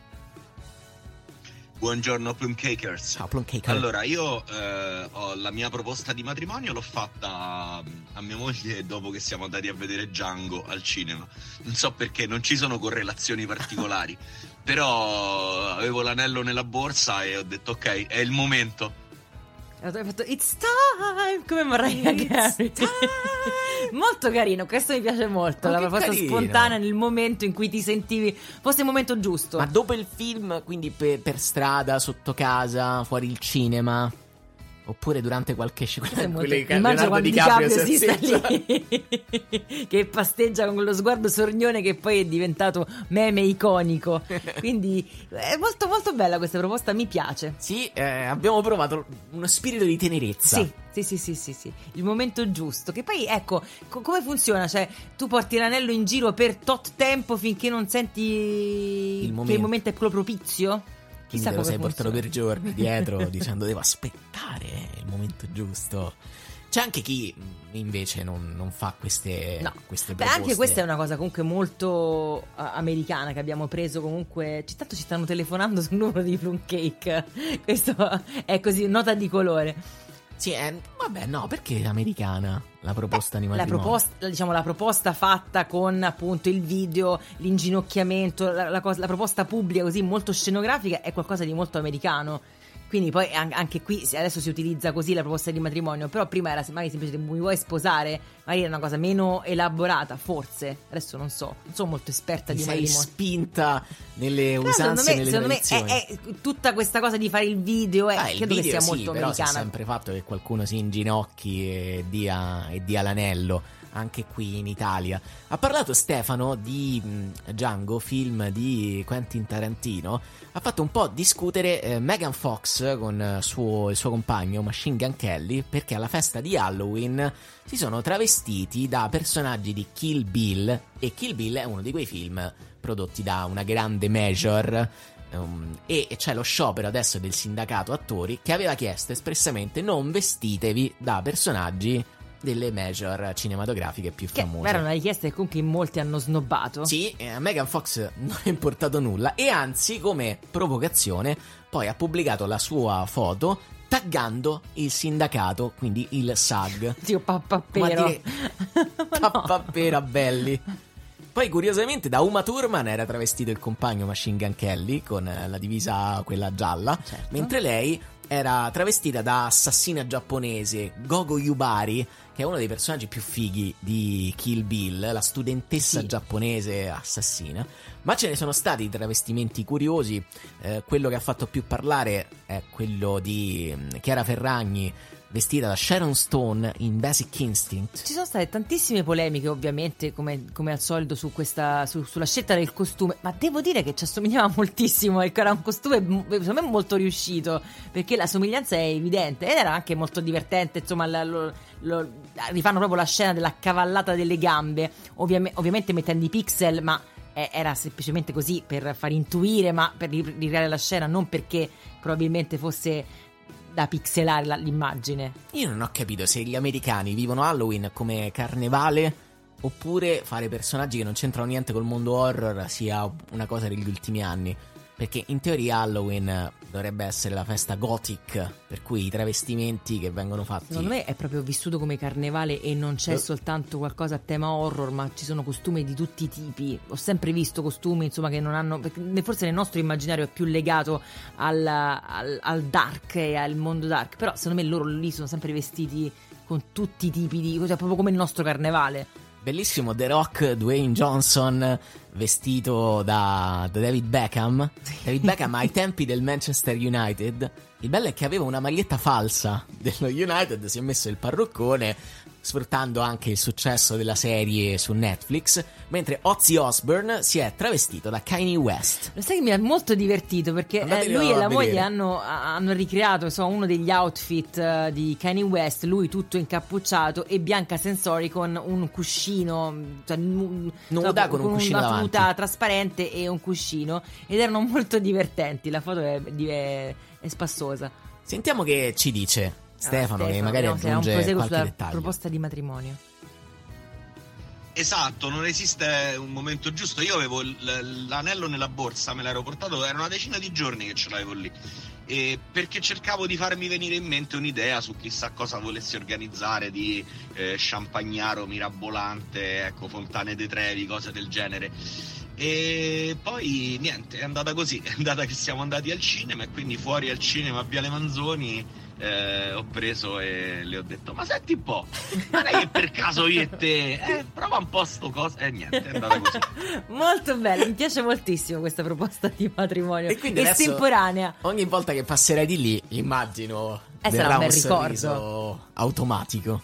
Buongiorno Plumcakers.
Ciao Plumcaker.
Allora, io eh, ho la mia proposta di matrimonio l'ho fatta mm, a mia moglie dopo che siamo andati a vedere Django al cinema. Non so perché, non ci sono correlazioni particolari, però avevo l'anello nella borsa e ho detto ok, è il momento.
Hai fatto It's time come Mariah Carey. Molto carino, questo mi piace molto.
Ma
la proposta
carino.
spontanea nel momento in cui ti sentivi fosse il momento giusto.
Ma dopo il film, quindi per, per strada, sotto casa, fuori il cinema? Oppure durante qualche scivolata? Quelli che
Immagino quando
DiCaprio
DiCaprio si sta lì che pasteggia con quello sguardo sornione che poi è diventato meme iconico. Quindi è molto molto bella questa proposta, mi piace.
Sì, eh, abbiamo provato uno spirito di tenerezza.
Sì, sì, sì, sì, sì, sì. Il momento giusto. Che poi, ecco, co- come funziona? Cioè, tu porti l'anello in giro per tot tempo finché non senti che il
momento.
momento è quello propizio?
Quindi te lo sei portato per giorni dietro dicendo devo aspettare il momento giusto. C'è anche chi invece non, non fa queste,
No.
queste
Beh, anche questa è una cosa comunque molto eh, americana che abbiamo preso comunque. Tanto ci stanno telefonando sul numero di Plum Cake. Questo è così, nota di colore.
Sì, eh, vabbè, no, perché americana la proposta di
La
matrimonio?
proposta, diciamo, la proposta fatta con appunto il video, l'inginocchiamento, la, la cosa- la proposta pubblica così molto scenografica è qualcosa di molto americano. Quindi poi an- anche qui adesso si utilizza così la proposta di matrimonio, però prima era magari semplicemente mi vuoi sposare, magari era una cosa meno elaborata, forse. Adesso non so, non sono molto esperta
Ti
di
sei
matrimonio.
spinta nelle
Però
usanze
secondo me,
nelle
secondo me è, è tutta questa cosa di fare il video, è,
Ah, il
credo che
video
sia
sì,
molto
però si è
americana.
sempre fatto che qualcuno si inginocchi e dia, e dia l'anello, anche qui in Italia. Ha parlato Stefano di mh, Django, film di Quentin Tarantino. Ha fatto un po' discutere eh, Megan Fox con eh, suo- il suo compagno Machine Gun Kelly perché alla festa di Halloween si sono travestiti da personaggi di Kill Bill e Kill Bill è uno di quei film prodotti da una grande major Um, e c'è lo sciopero adesso del sindacato attori che aveva chiesto espressamente non vestitevi da personaggi delle major cinematografiche più
Che
famose.
era una richiesta che comunque molti hanno snobbato.
Sì, eh, a Megan Fox non è importato nulla e anzi come provocazione poi ha pubblicato la sua foto taggando il sindacato, quindi il SAG.
Zio Pappappero.
Ma dire- Pappapera belli. Poi curiosamente da Uma Thurman era travestito il compagno Machine Gun Kelly con eh, la divisa quella gialla,
Certo.
mentre lei era travestita da assassina giapponese Gogo Yubari, che è uno dei personaggi più fighi di Kill Bill, la studentessa
Sì.
giapponese assassina. Ma ce ne sono stati travestimenti curiosi. eh, quello che ha fatto più parlare è quello di mm, Chiara Ferragni vestita da Sharon Stone in Basic Instinct.
Ci sono state tantissime polemiche, ovviamente, come, come al solito, su questa, su- sulla scelta del costume. Ma devo dire che ci assomigliava moltissimo. Ecco, era un costume, secondo me, molto riuscito. Perché la somiglianza è evidente. Ed era anche molto divertente. Insomma, la- lo- lo- rifanno proprio la scena della cavallata delle gambe. Ovviame- ovviamente mettendo i pixel, ma era semplicemente così per far intuire, ma per ri- ricreare la scena, non perché probabilmente fosse da pixelare la- l'immagine.
Io non ho capito se gli americani vivono Halloween come carnevale oppure fare personaggi che non c'entrano niente col mondo horror sia una cosa degli ultimi anni. Perché in teoria Halloween dovrebbe essere la festa gothic, per cui i travestimenti che vengono fatti.
Secondo me è proprio vissuto come carnevale e non c'è
Eh.
soltanto qualcosa a tema horror, ma ci sono costumi di tutti i tipi. Ho sempre visto costumi, insomma, che non hanno. Forse nel nostro immaginario è più legato al, al- al dark e al mondo dark. Però secondo me loro lì sono sempre vestiti con tutti i tipi di. cioè proprio come il nostro carnevale.
Bellissimo The Rock, Dwayne Johnson vestito da, da David Beckham. David Beckham ai tempi del Manchester United. Il bello è che aveva una maglietta falsa dello United, si è messo il parruccone, sfruttando anche il successo della serie su Netflix, mentre Ozzy Osbourne si è travestito da Kanye West.
Lo sai che mi ha molto divertito perché eh, lui e la moglie hanno, hanno ricreato insomma, uno degli outfit eh, di Kanye West, lui tutto incappucciato e Bianca Sensori con un cuscino, cioè, nu-
Nuda con un cuscino
una tuta trasparente e un cuscino ed erano molto divertenti, la foto è, è, è spassosa.
Sentiamo che ci dice Stefano, che magari
se ha un
aggiunge
proseguo
qualche
sulla
dettaglio.
proposta di matrimonio.
Esatto, non esiste un momento giusto. Io avevo l- l'anello nella borsa, me l'ero portato, era una decina di giorni che ce l'avevo lì. E perché cercavo di farmi venire in mente un'idea su chissà cosa volessi organizzare di eh, champagnaro mirabolante, ecco, fontane dei trevi, cose del genere. E poi niente, è andata così, è andata che siamo andati al cinema e quindi fuori al cinema a Viale Manzoni eh, ho preso e le ho detto ma senti un po', non è che per caso io e te, eh, prova un po' sto coso e niente, è andata così.
Molto bella, mi piace moltissimo questa proposta di matrimonio.
E quindi
Estemporanea.
Ogni volta che passerai di lì, immagino
Eh, sarà un bel ricordo.
automatico.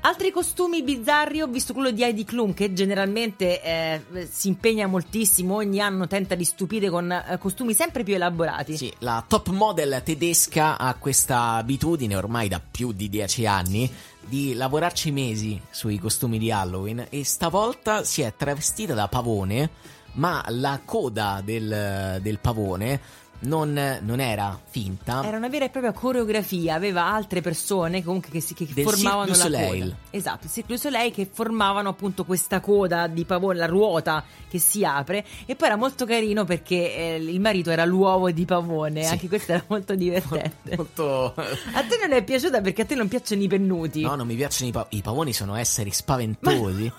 Altri costumi bizzarri, ho visto quello di Heidi Klum che generalmente eh, si impegna moltissimo, ogni anno tenta di stupire con eh, costumi sempre più elaborati.
Sì, la top model tedesca ha questa abitudine ormai da più di dieci anni di lavorarci mesi sui costumi di Halloween e stavolta si è travestita da pavone, ma la coda del, del pavone non, non era finta.
Era una vera e propria coreografia, aveva altre persone comunque che, si, che formavano
Cirque
la
Soleil.
coda. Esatto, il Cirque du Soleil che formavano appunto questa coda di pavone, la ruota che si apre e poi era molto carino perché eh, il marito era l'uovo di pavone,
Sì.
anche questo era molto divertente.
Molto...
A te non è piaciuta perché a te non piacciono i pennuti?
No, non mi piacciono i pavoni. I pavoni sono esseri spaventosi.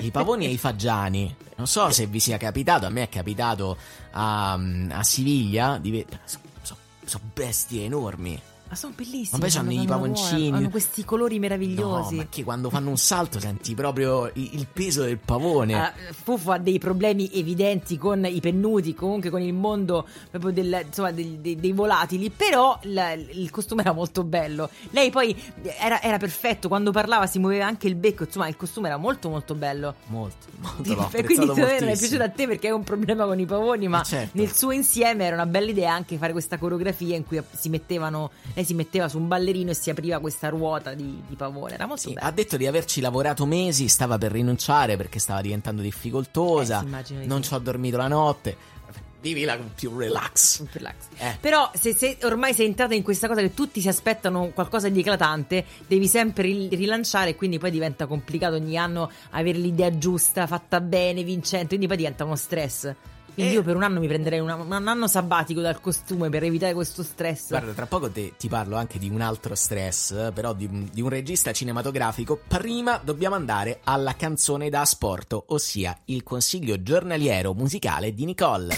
I pavoni e i fagiani. Non so se vi sia capitato, a me è capitato a, a Siviglia. Di ve- so- so bestie enormi.
Ma sono bellissimi.
Ma poi c'hanno i pavoncini.
Hanno questi colori meravigliosi.
No, ma che quando fanno un salto senti proprio il, peso del pavone.
Ah, Fufo ha dei problemi evidenti con i pennuti, comunque con il mondo proprio del- insomma, del- dei, dei volatili, però la- il costume era molto bello. Lei poi era, era perfetto, quando parlava si muoveva anche il becco, insomma il costume era molto molto bello.
Molto, molto
E
l'ho
quindi non è piaciuto a te perché hai un problema con i pavoni, ma
Eh, certo.
nel suo insieme era una bella idea anche fare questa coreografia in cui si mettevano, lei si metteva su un ballerino e si apriva questa ruota di, di pavone. Era molto
Sì,
bello.
ha detto di averci lavorato mesi, stava per rinunciare perché stava diventando difficoltosa.
Eh, sì,
non
sì.
ci ho dormito la notte. Vivila più relax.
Un relax.
Eh.
Però se, se ormai sei entrata in questa cosa che tutti si aspettano qualcosa di eclatante, devi sempre ri- rilanciare e quindi poi diventa complicato ogni anno avere l'idea giusta, fatta bene, vincente, quindi poi diventa uno stress. Quindi
Eh.
io per un anno mi prenderei una- un anno sabbatico dal costume per evitare questo stress.
Guarda, tra poco te- ti parlo anche di un altro stress, però di, un- di un regista cinematografico. Prima dobbiamo andare alla canzone da asporto, ossia il consiglio giornaliero musicale di Nicole.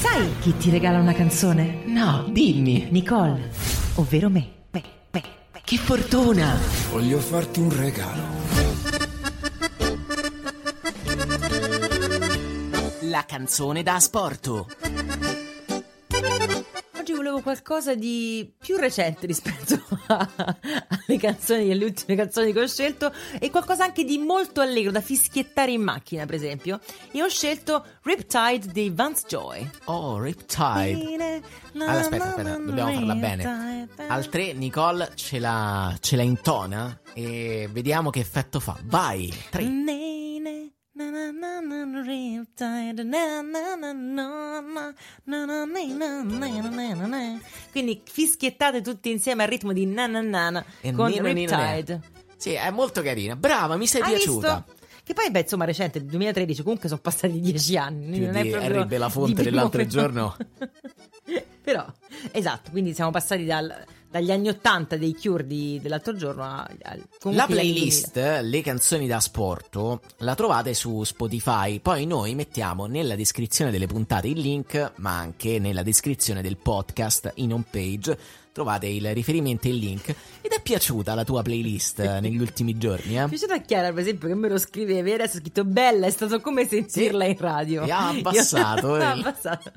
Sai chi ti regala una canzone?
No, dimmi.
Nicole, ovvero me. Beh, beh, beh.
Che fortuna!
Voglio farti un regalo.
La canzone da asporto.
Oggi volevo qualcosa di più recente rispetto a- alle canzoni, alle ultime canzoni che ho scelto e qualcosa anche di molto allegro da fischiettare in macchina, per esempio. E ho scelto Riptide dei Vance Joy.
Oh, Riptide. Allora, aspetta, aspetta, dobbiamo farla bene. Al 3 Nicole ce la, ce la intona e vediamo che effetto fa. Vai! 3.
Quindi fischiettate tutti insieme al ritmo di na na na na
E
con
nino.
Riptide.
Sì, è molto carina. Brava, mi sei
Hai
piaciuta.
visto? Che poi, beh, insomma, recente, 2013, comunque sono passati dieci anni.
Più
non è
di
proprio
Harry Belafonte dell'altro giorno.
Però, esatto, quindi siamo passati dal- dagli anni 80 dei Cure di- dell'altro giorno a, comunque
La playlist, le canzoni da sporto, la trovate su Spotify. Poi noi mettiamo nella descrizione delle puntate il link, ma anche nella descrizione del podcast in home page. Trovate il riferimento e il link. Ed è piaciuta la tua playlist eh, negli ultimi giorni, eh?
Mi è piaciuta a Chiara, per esempio, che me lo scrivevi e adesso ha scritto bella, è stato come sentirla in radio.
E ha abbassato,
Io-
eh.
ha abbassato.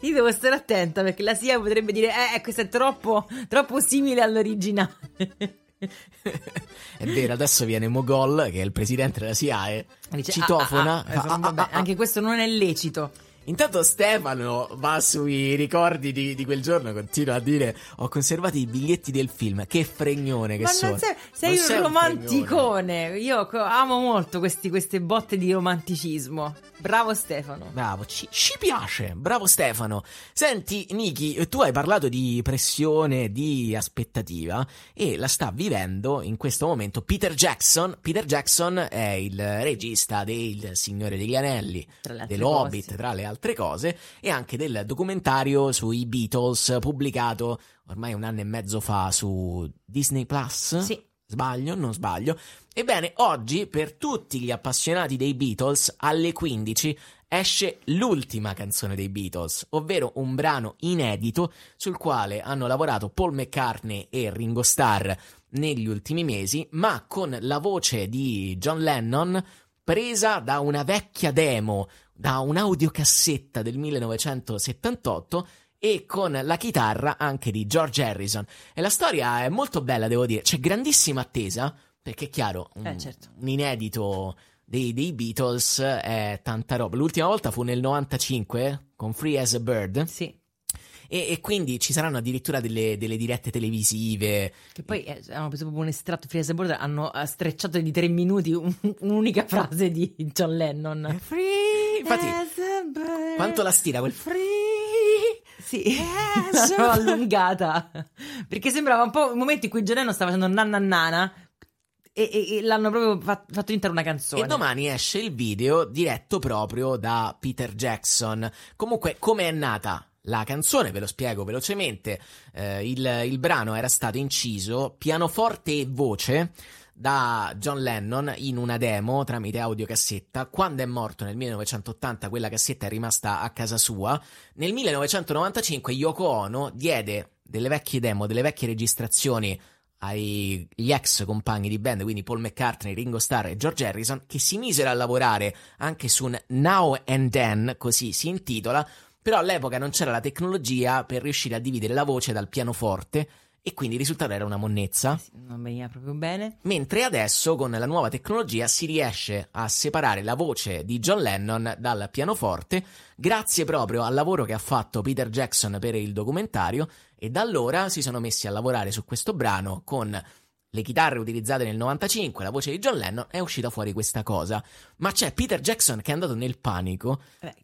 Io devo stare attenta perché la SIA potrebbe dire, eh, questo è troppo, troppo simile all'originale.
È vero, adesso viene Mogol, che è il presidente della SIAE,
Dice,
citofona.
ah, ah, ah,
fa, ah, ah, ah.
anche questo non è lecito.
Intanto Stefano va sui ricordi di, di quel giorno, continua a dire ho conservato i biglietti del film, che fregnone che
Ma
sono.
sei, sei
Non
un romanticone. Io co- amo molto questi- queste botte di romanticismo. Bravo Stefano.
Bravo, ci, ci piace, bravo Stefano. Senti, Niki, tu hai parlato di pressione, di aspettativa e la sta vivendo in questo momento Peter Jackson. Peter Jackson è il regista del Signore degli Anelli, dell'Hobbit, tra le altre cose, e anche del documentario sui Beatles pubblicato ormai un anno e mezzo fa su Disney Plus.
Sì.
Sbaglio? Non sbaglio. Ebbene, oggi per tutti gli appassionati dei Beatles, alle 15 esce l'ultima canzone dei Beatles, ovvero un brano inedito sul quale hanno lavorato Paul McCartney e Ringo Starr negli ultimi mesi, ma con la voce di John Lennon presa da una vecchia demo, da un'audiocassetta del 1978 e con la chitarra anche di George Harrison. E la storia è molto bella, devo dire. C'è grandissima attesa, perché è chiaro, un,
Eh, certo.
un inedito dei, dei Beatles è tanta roba. L'ultima volta fu nel 95 con Free as a Bird.
Sì.
E, e quindi ci saranno addirittura delle, delle dirette televisive.
Che poi eh, hanno preso proprio un estratto Free as a Bird, hanno eh, strecciato di tre minuti un- un'unica frase di John Lennon.
Free! Infatti, quanto la stira quel free?
Sì, l'hanno allungata. Perché sembrava un po' il momento in cui Lennon stava facendo nanna nana e, e- e l'hanno proprio fa- fatto diventare una canzone.
E domani esce il video diretto proprio da Peter Jackson. Comunque, come è nata? La canzone, ve lo spiego velocemente, eh, il, il brano era stato inciso pianoforte e voce da John Lennon in una demo tramite audiocassetta. Quando è morto nel 1980 quella cassetta è rimasta a casa sua. Nel 1995 Yoko Ono diede delle vecchie demo, delle vecchie registrazioni agli ex compagni di band, quindi Paul McCartney, Ringo Starr e George Harrison, che si misero a lavorare anche su un Now and Then, così si intitola, però all'epoca non c'era la tecnologia per riuscire a dividere la voce dal pianoforte e quindi il risultato era una monnezza.
Non veniva proprio bene.
Mentre adesso con la nuova tecnologia si riesce a separare la voce di John Lennon dal pianoforte grazie proprio al lavoro che ha fatto Peter Jackson per il documentario e da allora si sono messi a lavorare su questo brano con le chitarre utilizzate nel 95, la voce di John Lennon, è uscita fuori questa cosa. Ma c'è Peter Jackson che è andato nel panico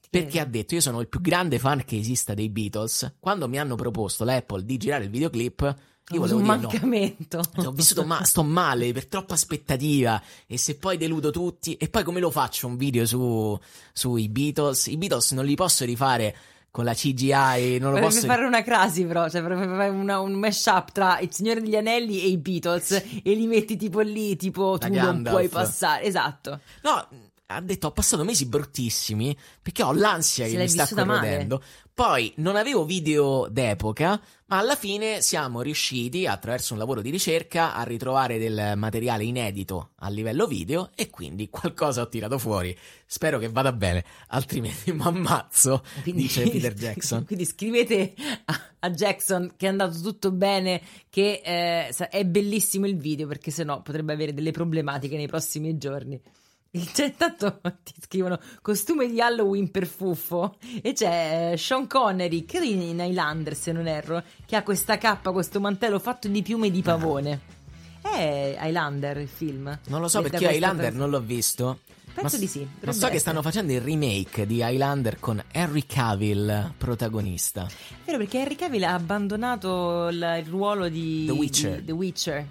perché ha detto io sono il più grande fan che esista dei Beatles. Quando mi hanno proposto l'Apple di girare il videoclip, io volevo
un
dire no.
mancamento.
Ho vissuto ma- sto male per troppa aspettativa e se poi deludo tutti e poi come lo faccio un video su sui Beatles? I Beatles non li posso rifare con la CGI, non lo posso
fare una crasi, però, cioè fare una- un mashup tra Il Signore degli Anelli e i Beatles e li metti tipo lì, tipo tu non puoi passare. Esatto.
No, ha detto ho passato mesi bruttissimi perché ho l'ansia
Se
che mi sta corrodendo. Poi non avevo video d'epoca, ma alla fine siamo riusciti, attraverso un lavoro di ricerca, a ritrovare del materiale inedito a livello video e quindi qualcosa ho tirato fuori. Spero che vada bene, altrimenti mi ammazzo, dice Peter Jackson.
Quindi scrivete a, a Jackson che è andato tutto bene, che eh, è bellissimo il video, perché sennò potrebbe avere delle problematiche nei prossimi giorni. Il- intanto ti scrivono costume di Halloween per Fuffo e c'è eh, Sean Connery, credo in, Highlander se non erro, che ha questa cappa, questo mantello fatto di piume di pavone. È Highlander il film?
Non lo so perché io Highlander non l'ho visto.
Penso
ma,
di sì,
Ma so che
essere.
stanno facendo il remake di Highlander con Henry Cavill protagonista.
È vero perché Henry Cavill ha abbandonato il, il ruolo di
The Witcher.
di The Witcher.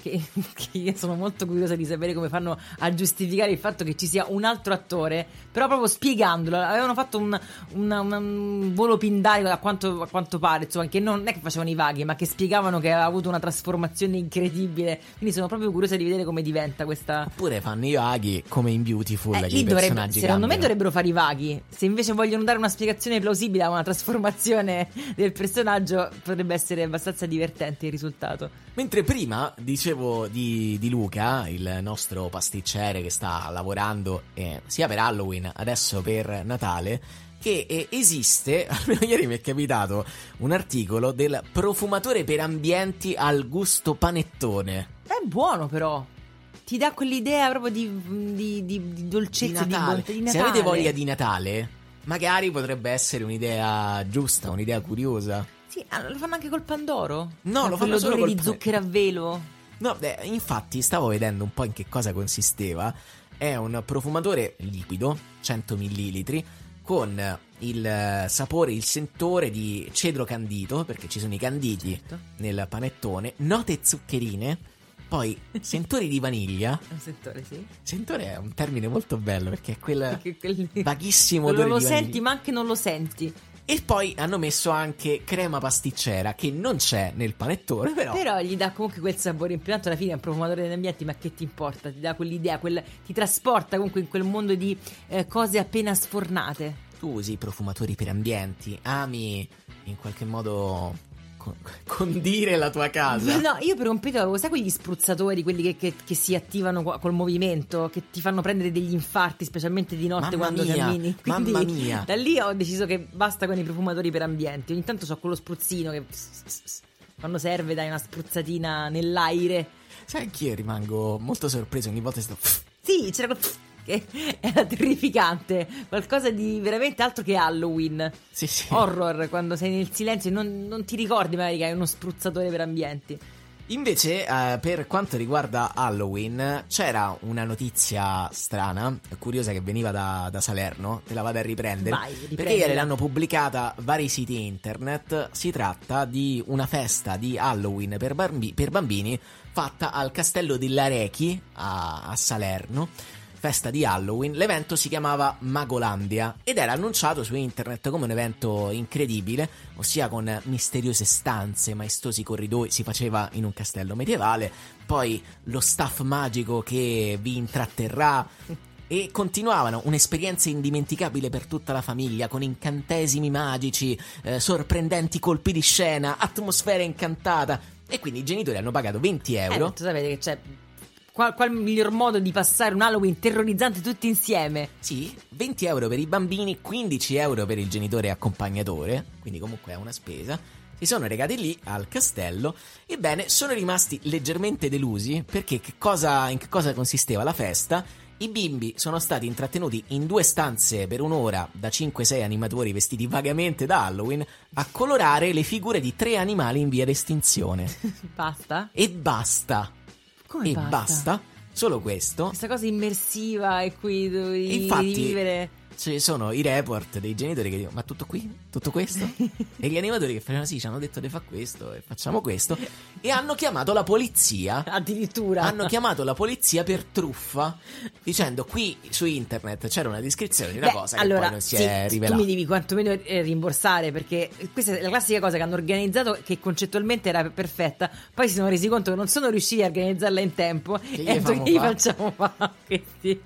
Che, che io sono molto curiosa di sapere come fanno a giustificare il fatto che ci sia un altro attore, però proprio spiegandolo. Avevano fatto un, una- una- un volo pindarico a quanto, a quanto pare, insomma, che non è che facevano i vaghi, ma che spiegavano che aveva avuto una trasformazione incredibile. Quindi sono proprio curiosa di vedere come diventa questa.
Oppure fanno i vaghi come in Beautiful
Eh,
che i
dovrebbe,
personaggi
secondo me
cambiano.
dovrebbero fare i vaghi. Se invece vogliono dare una spiegazione plausibile a una trasformazione del personaggio, potrebbe essere abbastanza divertente il risultato.
Mentre prima dicevo di, di Luca, il nostro pasticcere che sta lavorando eh, sia per Halloween, adesso per Natale, che eh, esiste, almeno ieri mi è capitato, un articolo del profumatore per ambienti al gusto panettone.
È buono però. Ti dà quell'idea proprio di, di, di- di dolcezza, di,
Natale.
bontà, di
Se
Natale.
avete voglia di Natale, magari potrebbe essere un'idea giusta, un'idea curiosa.
Sì, ah, lo fanno anche col Pandoro?
No, lo fanno solo col
di zucchero a velo.
No, beh, infatti stavo vedendo un po' in che cosa consisteva. È un profumatore liquido, 100 ml, con il sapore, il sentore di cedro candito, perché ci sono i canditi
Certo.
nel panettone, note zuccherine, poi sentori di vaniglia.
Un settore, sì.
Sentore è un termine molto bello perché è quel
quel-
vaghissimo odore
lo senti, ma anche non lo senti.
E poi hanno messo anche crema pasticcera che non c'è nel panettone, però
Però gli dà comunque quel sapore in più. Tanto alla fine è un profumatore degli ambienti, ma che ti importa? Ti dà quell'idea, quel- ti trasporta comunque in quel mondo di eh, cose appena sfornate.
tu usi profumatori per ambienti, ami in qualche modo condire la tua casa.
No, io per un periodo avevo, sai quegli spruzzatori, quelli che, che- che si attivano col movimento, che ti fanno prendere degli infarti, specialmente di notte
Mamma
quando
mia,
cammini. Quindi
mamma mia.
da lì ho deciso che basta con i profumatori per ambienti. Ogni tanto ho quello spruzzino che quando serve dai una spruzzatina nell'aire.
Sai anch'io rimango molto sorpreso ogni volta che sto...
Sì, c'era quel che era terrificante, qualcosa di veramente altro che Halloween.
Sì, sì.
Horror, quando sei nel silenzio e non, non ti ricordi magari che hai uno spruzzatore per ambienti.
Invece, eh, per quanto riguarda Halloween, c'era una notizia strana, curiosa, che veniva da, da Salerno. Te la vado a riprendere.
Vai,
perché ieri l'hanno pubblicata vari siti internet. Si tratta di una festa di Halloween per, bambi- per bambini fatta al castello dell'Arechi a, a Salerno. Festa di Halloween, l'evento si chiamava Magolandia ed era annunciato su internet come un evento incredibile, ossia con misteriose stanze, maestosi corridoi, si faceva in un castello medievale, poi lo staff magico che vi intratterrà e continuavano un'esperienza indimenticabile per tutta la famiglia con incantesimi magici, eh, sorprendenti colpi di scena, atmosfera incantata e quindi i genitori hanno pagato 20 euro.
Eh, tu sapete che c'è. Qual, qual miglior modo di passare un Halloween terrorizzante tutti insieme?
Sì, 20 euro per i bambini, 15 euro per il genitore accompagnatore, quindi comunque è una spesa. Si sono recati lì al castello. Ebbene, sono rimasti leggermente delusi perché che cosa, in che cosa consisteva la festa? I bimbi sono stati intrattenuti in due stanze per un'ora da 5-6 animatori vestiti vagamente da Halloween a colorare le figure di tre animali in via d'estinzione.
Basta?
E basta.
Come
e
basta?
basta. Solo questo.
Questa cosa immersiva e qui devi
Infatti,
vivere.
Ci sono i report dei genitori che dicono: Ma tutto qui? Tutto questo? e gli animatori che facevano: Sì, ci hanno detto di fare questo e facciamo questo. E hanno chiamato la polizia.
Addirittura
hanno chiamato la polizia per truffa, dicendo: Qui su internet c'era una descrizione di una
Beh,
cosa che
allora,
poi non si
sì,
è
Tu
rivelata.
mi devi quantomeno eh, rimborsare perché questa è la classica cosa che hanno organizzato che concettualmente era perfetta. Poi si sono resi conto che non sono riusciti a organizzarla in tempo.
gli
e che gli
fa?"
facciamo fare questi?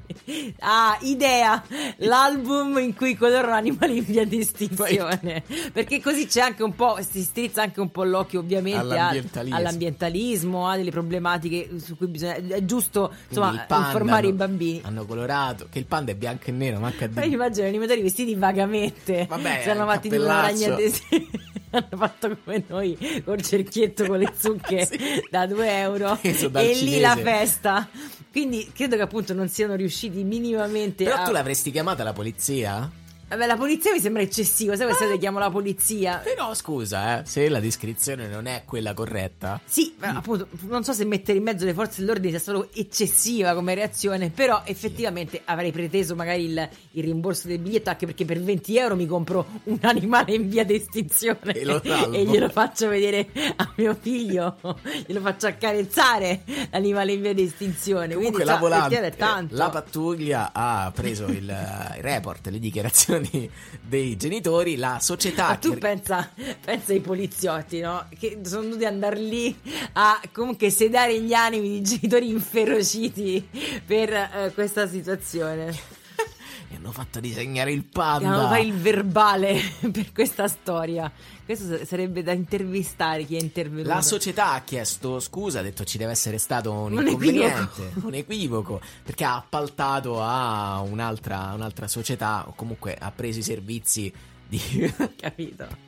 Ah, idea! L'album in cui colorano animali in via di estinzione. perché così c'è anche un po', si strizza anche un po' l'occhio ovviamente a-
All'ambientalismo.
all'ambientalismo, a delle problematiche su cui bisogna... È giusto insomma informare
hanno-
i bambini.
Hanno colorato che il panda è bianco e nero, manca
Poi
di
immagino gli animatori vestiti vagamente.
Vabbè,
si hanno
il
fatti di una
cappellaccio.
ragna adesiva. hanno fatto come noi col cerchietto con le zucche da 2 euro. E lì
cinese.
la festa. Quindi credo che appunto non siano riusciti minimamente
Però
a.
tu l'avresti chiamata la polizia?
Eritrea Vabbè, la polizia mi sembra eccessivo. Sai questa chiamo la polizia?
Però scusa, eh, se la descrizione non è quella corretta.
Sì, ma appunto, non so se mettere in mezzo le forze dell'ordine sia stato eccessiva come reazione, però effettivamente avrei preteso magari il, il rimborso del biglietto, anche perché per 20 euro mi compro un animale in via d'estinzione
E lo salvo.
e glielo faccio vedere a mio figlio, glielo faccio accarezzare l'animale in via d'estinzione.
Comunque
Quindi,
la
cioè,
volante, la pattuglia ha preso il, eh, il report, le dichiarazioni dei genitori, la società
Ma tu
che-
pensa, pensa ai poliziotti, no? Che sono dovuti andare lì a comunque sedare gli animi di genitori inferociti per eh, questa situazione.
Hanno fatto disegnare il
Dobbiamo
panda.
fare il verbale per questa storia. Questo sa- sarebbe da intervistare chi è intervenuto.
La società ha chiesto scusa, ha detto ci deve essere stato un,
Un
inconveniente, un equivoco, perché ha appaltato a un'altra, un'altra società o comunque ha preso i servizi.
Capito? Allora,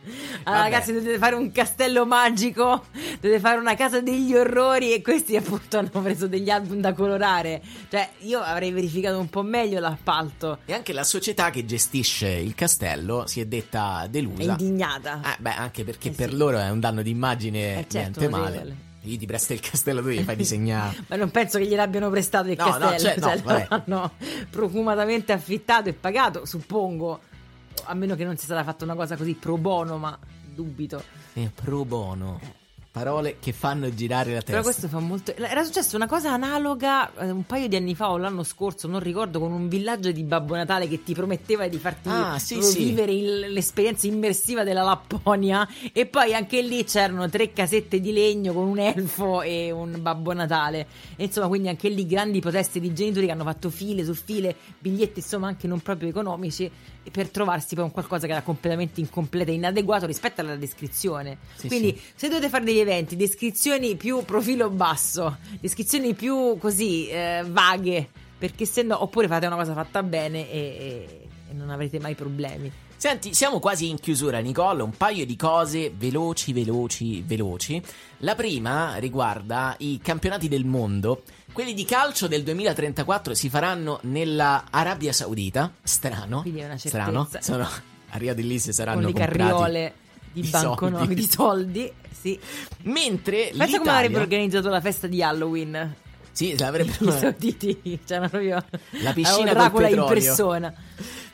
Vabbè.
ragazzi, dovete fare un castello magico, dovete fare una casa degli orrori e questi appunto hanno preso degli album da colorare. Cioè, io avrei verificato un po' meglio l'appalto.
E anche la società che gestisce il castello si è detta
È
delusa.
indignata.
Eh, beh, anche perché per loro è un danno d'immagine
Eh, certo,
niente male. Io ti presto il castello, tu gli fai disegnare.
Ma non penso che gliel'abbiano prestato il
No, no,
castello,
cioè, no,
cioè,
vabbè.
l'hanno profumatamente affittato e pagato, suppongo. A meno che non sia stata fatta una cosa così pro bono, ma dubito.
Eh, pro bono. Parole che fanno girare la testa.
Però questo fa molto. Era successa una cosa analoga eh, un paio di anni fa o l'anno scorso, non ricordo, con un villaggio di Babbo Natale che ti prometteva di farti
Ah, sì,
vivere il- l'esperienza immersiva della Lapponia. E poi anche lì c'erano tre casette di legno con un elfo e un Babbo Natale. E insomma, quindi anche lì grandi proteste di genitori che hanno fatto file su file, biglietti insomma anche non proprio economici, per trovarsi poi un qualcosa che era completamente incompleto e inadeguato rispetto alla descrizione.
Sì,
quindi se dovete fare degli eventi, descrizioni più profilo basso, descrizioni più così eh, vaghe, perché se no, oppure fate una cosa fatta bene e, e- e non avrete mai problemi.
Senti, siamo quasi in chiusura, Nicole. Un paio di cose veloci, veloci, veloci. La prima riguarda i campionati del mondo. Quelli di calcio del 2034 si faranno nella Arabia Saudita. Strano.
Quindi è una
Strano.
certezza.
Sono a Rio di Lisse saranno
Con le
comprati
carriole. di banconote, di soldi. Sì.
Mentre
Pensa come avrebbero organizzato la festa di Halloween.
Sì,
I
l'avrebbero
sauditi, c'era proprio
La piscina
Dracula in persona.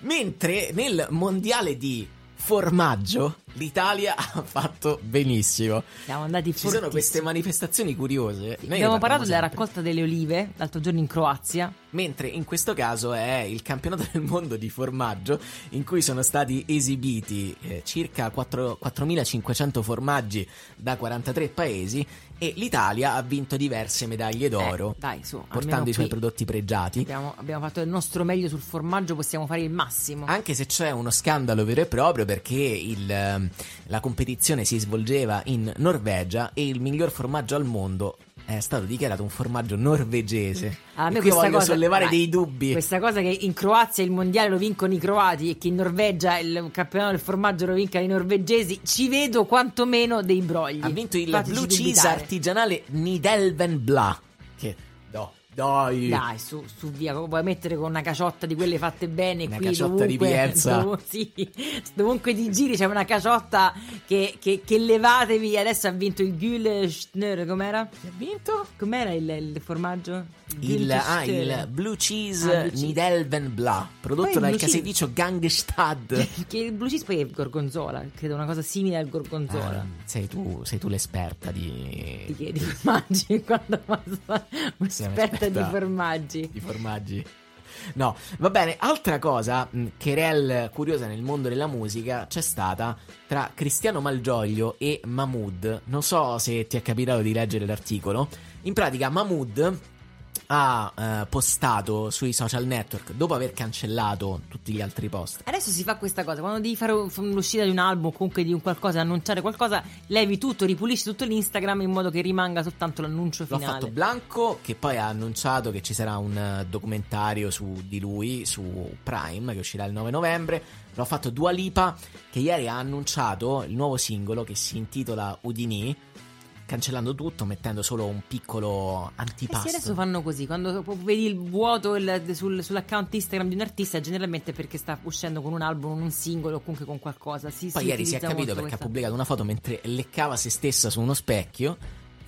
Mentre nel mondiale di formaggio l'Italia ha fatto benissimo.
Siamo andati
Ci sono
fortissimi.
queste manifestazioni curiose. Noi
Abbiamo parlato della raccolta delle olive l'altro giorno in Croazia.
Mentre in questo caso è il campionato del mondo di formaggio in cui sono stati esibiti eh, circa 4 4.500 formaggi da 43 paesi e l'Italia ha vinto diverse medaglie d'oro
Eh, dai, su,
portando i suoi prodotti pregiati.
Abbiamo, abbiamo fatto il nostro meglio sul formaggio, possiamo fare il massimo.
Anche se c'è uno scandalo vero e proprio perché il, ehm, la competizione si svolgeva in Norvegia e il miglior formaggio al mondo è stato dichiarato un formaggio norvegese.
A
E
me
qui
questa
voglio
cosa,
sollevare
dai,
dei dubbi.
Questa cosa che in Croazia il mondiale lo vincono i croati e che in Norvegia il campionato del formaggio lo vincano i norvegesi, ci vedo quantomeno dei brogli.
Ha vinto il Blue Cheese artigianale Nidelvenbla. Che no, dai.
Dai, su, su via, puoi mettere con una caciotta di quelle fatte bene
Una
qui
caciotta di
dovunque,
Pienza.
dov- sì, dovunque ti giri c'è una caciotta che, che, che levatevi. Adesso ha vinto il Gülschner, com'era? Ha
vinto?
Com'era il, il formaggio?
Il, ah, il. Blue Cheese
Ah, Blue.
Nidelvenbla, prodotto dal caseificio Gangstad.
Che il blue cheese poi è il gorgonzola, credo una cosa simile al gorgonzola.
Ah, sei, tu, sei tu l'esperta di,
Ti chiedi formaggi quando passa
Sei
un'esperta di
un'esperta
formaggi.
di formaggi. No, va bene. Altra cosa, mh, querel curiosa nel mondo della musica, c'è stata tra Cristiano Malgioglio e Mahmood. Non so se ti è capitato di leggere l'articolo. In pratica, Mahmood ha eh, postato sui social network dopo aver cancellato tutti gli altri post.
Adesso si fa questa cosa, quando devi fare l'uscita di un album o comunque di un qualcosa, annunciare qualcosa, levi tutto, ripulisci tutto l'Instagram in modo che rimanga soltanto l'annuncio
L'ha
finale.
fatto Blanco che poi ha annunciato che ci sarà un eh, documentario su di lui su Prime che uscirà il 9 novembre. L'ha fatto Dua Lipa che ieri ha annunciato il nuovo singolo che si intitola Udini cancellando tutto mettendo solo un piccolo
Eh
antipasto.
sì, adesso fanno così, quando vedi il vuoto il- sul- sull'account Instagram di un artista, generalmente perché sta uscendo con un album, un singolo o comunque con qualcosa. Si,
Poi
si
ieri si è capito perché ha
questa-
pubblicato una foto mentre leccava se stessa su uno specchio.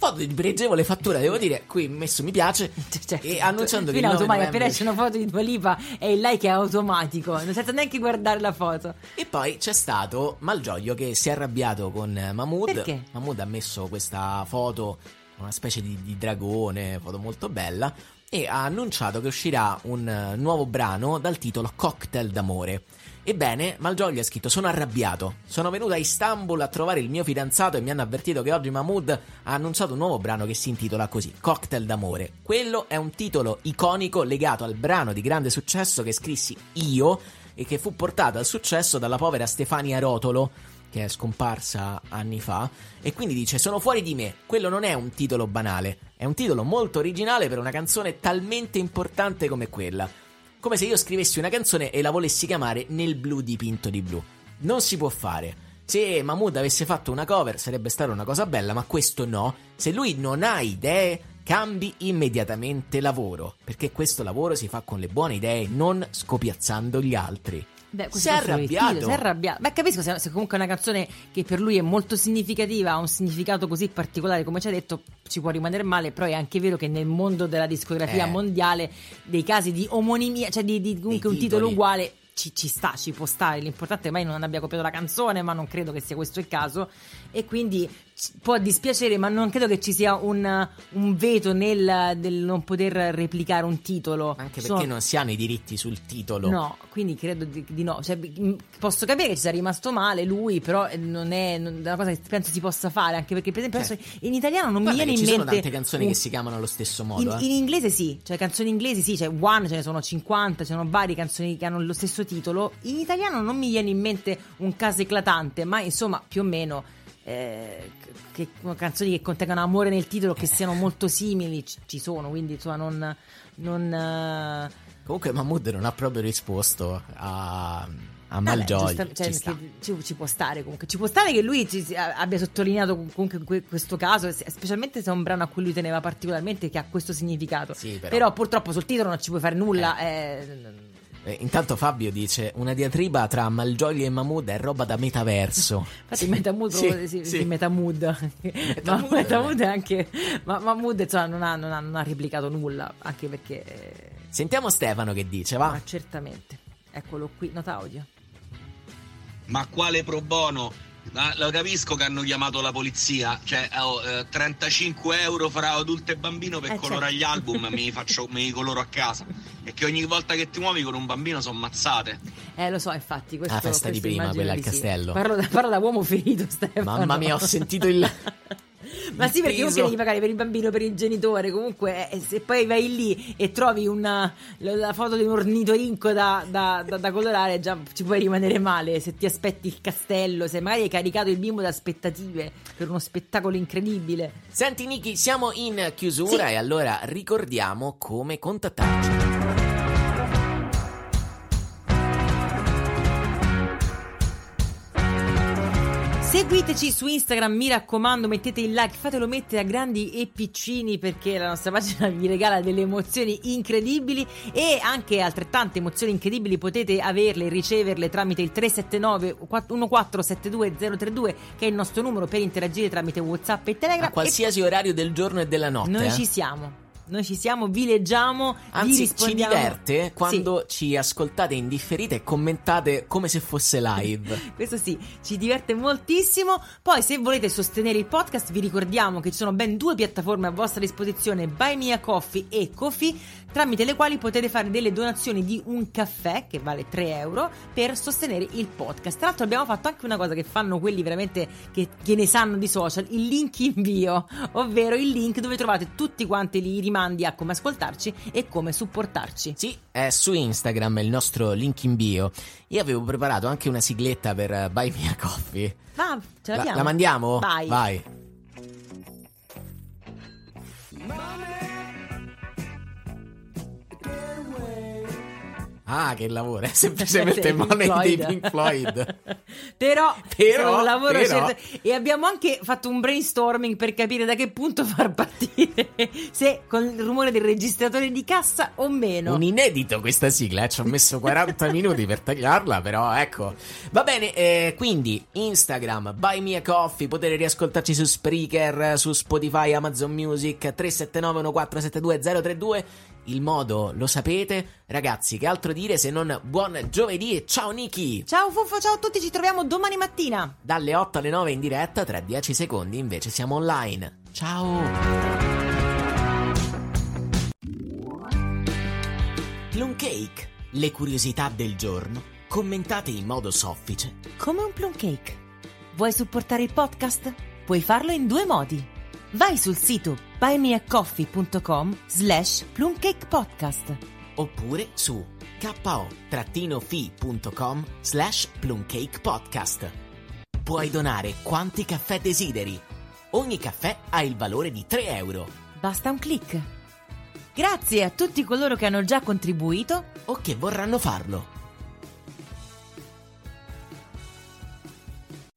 Foto di pregevole fattura, devo dire, qui messo mi piace. e annunciando che il
in
9
automatico, appena
novembre
esce una foto di Dua Lipa e il like è automatico, senza neanche guardare la foto.
E poi c'è stato Malgioglio che si è arrabbiato con eh, Mahmood.
Perché?
Mahmood ha messo questa foto, una specie di, di dragone, foto molto bella, e ha annunciato che uscirà un eh, nuovo brano dal titolo Cocktail d'amore. Ebbene, Malgioglio ha scritto: Sono arrabbiato. Sono venuto a Istanbul a trovare il mio fidanzato e mi hanno avvertito che oggi Mahmood ha annunciato un nuovo brano che si intitola così: Cocktail d'amore. Quello è un titolo iconico legato al brano di grande successo che scrissi io e che fu portato al successo dalla povera Stefania Rotolo, che è scomparsa anni fa. E quindi dice: Sono fuori di me. Quello non è un titolo banale, è un titolo molto originale per una canzone talmente importante come quella. Come se io scrivessi una canzone e la volessi chiamare Nel blu dipinto di blu. Non si può fare. Se Mahmood avesse fatto una cover sarebbe stata una cosa bella, ma questo no. Se lui non ha idee, cambi immediatamente lavoro. Perché questo lavoro si fa con le buone idee, non scopiazzando gli altri.
Beh,
Si è arrabbiato.
Si è arrabbiato. Beh, capisco se, se comunque è una canzone che per lui è molto significativa, ha un significato così particolare, come ci ha detto, ci può rimanere male, però è anche vero che nel mondo della discografia
Eh.
mondiale dei casi di omonimia, cioè di, di comunque un titolo uguale. Ci, ci sta, ci può stare. L'importante è mai non abbia copiato la canzone, ma non credo che sia questo il caso. E quindi può dispiacere, ma non credo che ci sia un, un veto nel, non poter replicare un titolo.
Anche
Ci
perché
sono-
non si hanno i diritti sul titolo.
No, quindi credo di, di no. Cioè, posso capire che ci sia rimasto male lui, però eh, non è una cosa che penso si possa fare. Anche perché, per esempio, adesso in italiano non
Guarda
mi viene
ci
in
sono
mente.
tante canzoni
un-
che si chiamano allo stesso modo.
in,
eh.
in inglese sì, cioè canzoni inglesi sì, cioè One ce ne sono 50, ce ne sono varie canzoni che hanno lo stesso titolo. In italiano non mi viene in mente un caso eclatante, ma insomma più o meno eh, che, canzoni che contengono amore nel titolo, che siano molto simili, ci, ci sono, quindi insomma non... non eh,
Comunque Mahmood non ha proprio risposto a, a Malgioglio.
cioè,
Ci
ci, ci può stare comunque. Ci può stare che lui ci abbia sottolineato comunque que- questo caso, specialmente se è un brano a cui lui teneva particolarmente, che ha questo significato.
Sì, però.
però. purtroppo sul titolo non ci puoi fare nulla. eh,
Eh, intanto Fabio dice una diatriba tra Malgioglio e Mahmood è roba da metaverso.
Infatti Metamood
Sì,
sì, sì,
sì.
sì, Metamood. ma Metamood è anche ma Mahmood insomma, non, ha, non, ha, non ha replicato nulla anche perché eh,
Sentiamo Stefano che dice, va.
ma certamente eccolo qui nota audio
Ma quale pro bono? Ma lo capisco che hanno chiamato la polizia, cioè oh, eh, 35 euro fra adulto e bambino per
Eh,
colorare
certo.
gli album, mi, faccio, me li coloro a casa. E che ogni volta che ti muovi con un bambino sono mazzate.
eh lo so infatti questo,
La festa di prima, quella al
di sì.
castello.
parlo da, parlo da uomo ferito Stefano
Mamma mia, ho sentito il...
Ma sì, perché comunque devi pagare per il bambino, per il genitore. Comunque, eh, se poi vai lì e trovi una, la, la foto di un ornitorinco da, da, da- da colorare, già ci puoi rimanere male. Se ti aspetti il castello, se magari hai caricato il bimbo da aspettative per uno spettacolo incredibile.
Senti Niki, siamo in chiusura
Sì.
e allora ricordiamo come contattarci.
Seguiteci su Instagram, mi raccomando, mettete il like, fatelo mettere a grandi e piccini perché la nostra pagina vi regala delle emozioni incredibili e anche altrettante emozioni incredibili potete averle e riceverle tramite il 379 1472032 che è il nostro numero per interagire tramite WhatsApp e Telegram.
A qualsiasi orario del giorno e della
E
notte.
noi
eh.
ci siamo. Noi ci siamo, vi leggiamo, vi
Anzi, ci
rispondiamo.
diverte quando ci ascoltate in differita e commentate come se fosse live.
Questo sì, ci diverte moltissimo. Poi, se volete sostenere il podcast, vi ricordiamo che ci sono ben due piattaforme a vostra disposizione: Buy Me a Coffee e Coffee, tramite le quali potete fare delle donazioni di un caffè che vale 3 euro per sostenere il podcast. Tra l'altro, abbiamo fatto anche una cosa che fanno quelli veramente che, che ne sanno di social: il link in bio, ovvero il link dove trovate tutti quanti i rimandi a come ascoltarci e come supportarci.
Sì, è su Instagram il nostro link in bio. Io avevo preparato anche una sigletta per eh, Buy Me a Coffee.
Ma ce
La,
l'abbiamo?
la mandiamo?
Vai.
Vai. Ah, che lavoro, è semplicemente
Dei
Money dei
Floyd.
Pink Floyd.
Però,
Però,
un lavoro
però.
certo- e abbiamo anche fatto un brainstorming per capire da che punto far partire se con il rumore del registratore di cassa o meno.
Un inedito questa sigla, eh, ci ho messo 40 minuti per tagliarla, però ecco. Va bene, eh, quindi Instagram, Buy Me a Coffee, potete riascoltarci su Spreaker, su Spotify, Amazon Music, 379 1472 032. Il modo lo sapete? Ragazzi, che altro dire se non buon giovedì e ciao Niki!
Ciao Fuffo, ciao a tutti, ci troviamo domani mattina.
Dalle 8 alle 9 in diretta, tra 10 secondi invece siamo online. Ciao! Plum Cake, le curiosità del giorno, commentate in modo soffice.
Come un plum cake. Vuoi supportare il podcast? Puoi farlo in due modi. Vai sul sito buymeacoffee.com slash plumcakepodcast.
Oppure su ko-fi.com slash plumcakepodcast. Puoi donare quanti caffè desideri. Ogni caffè ha il valore di 3 euro.
Basta un clic. Grazie a tutti coloro che hanno già contribuito
O che vorranno farlo.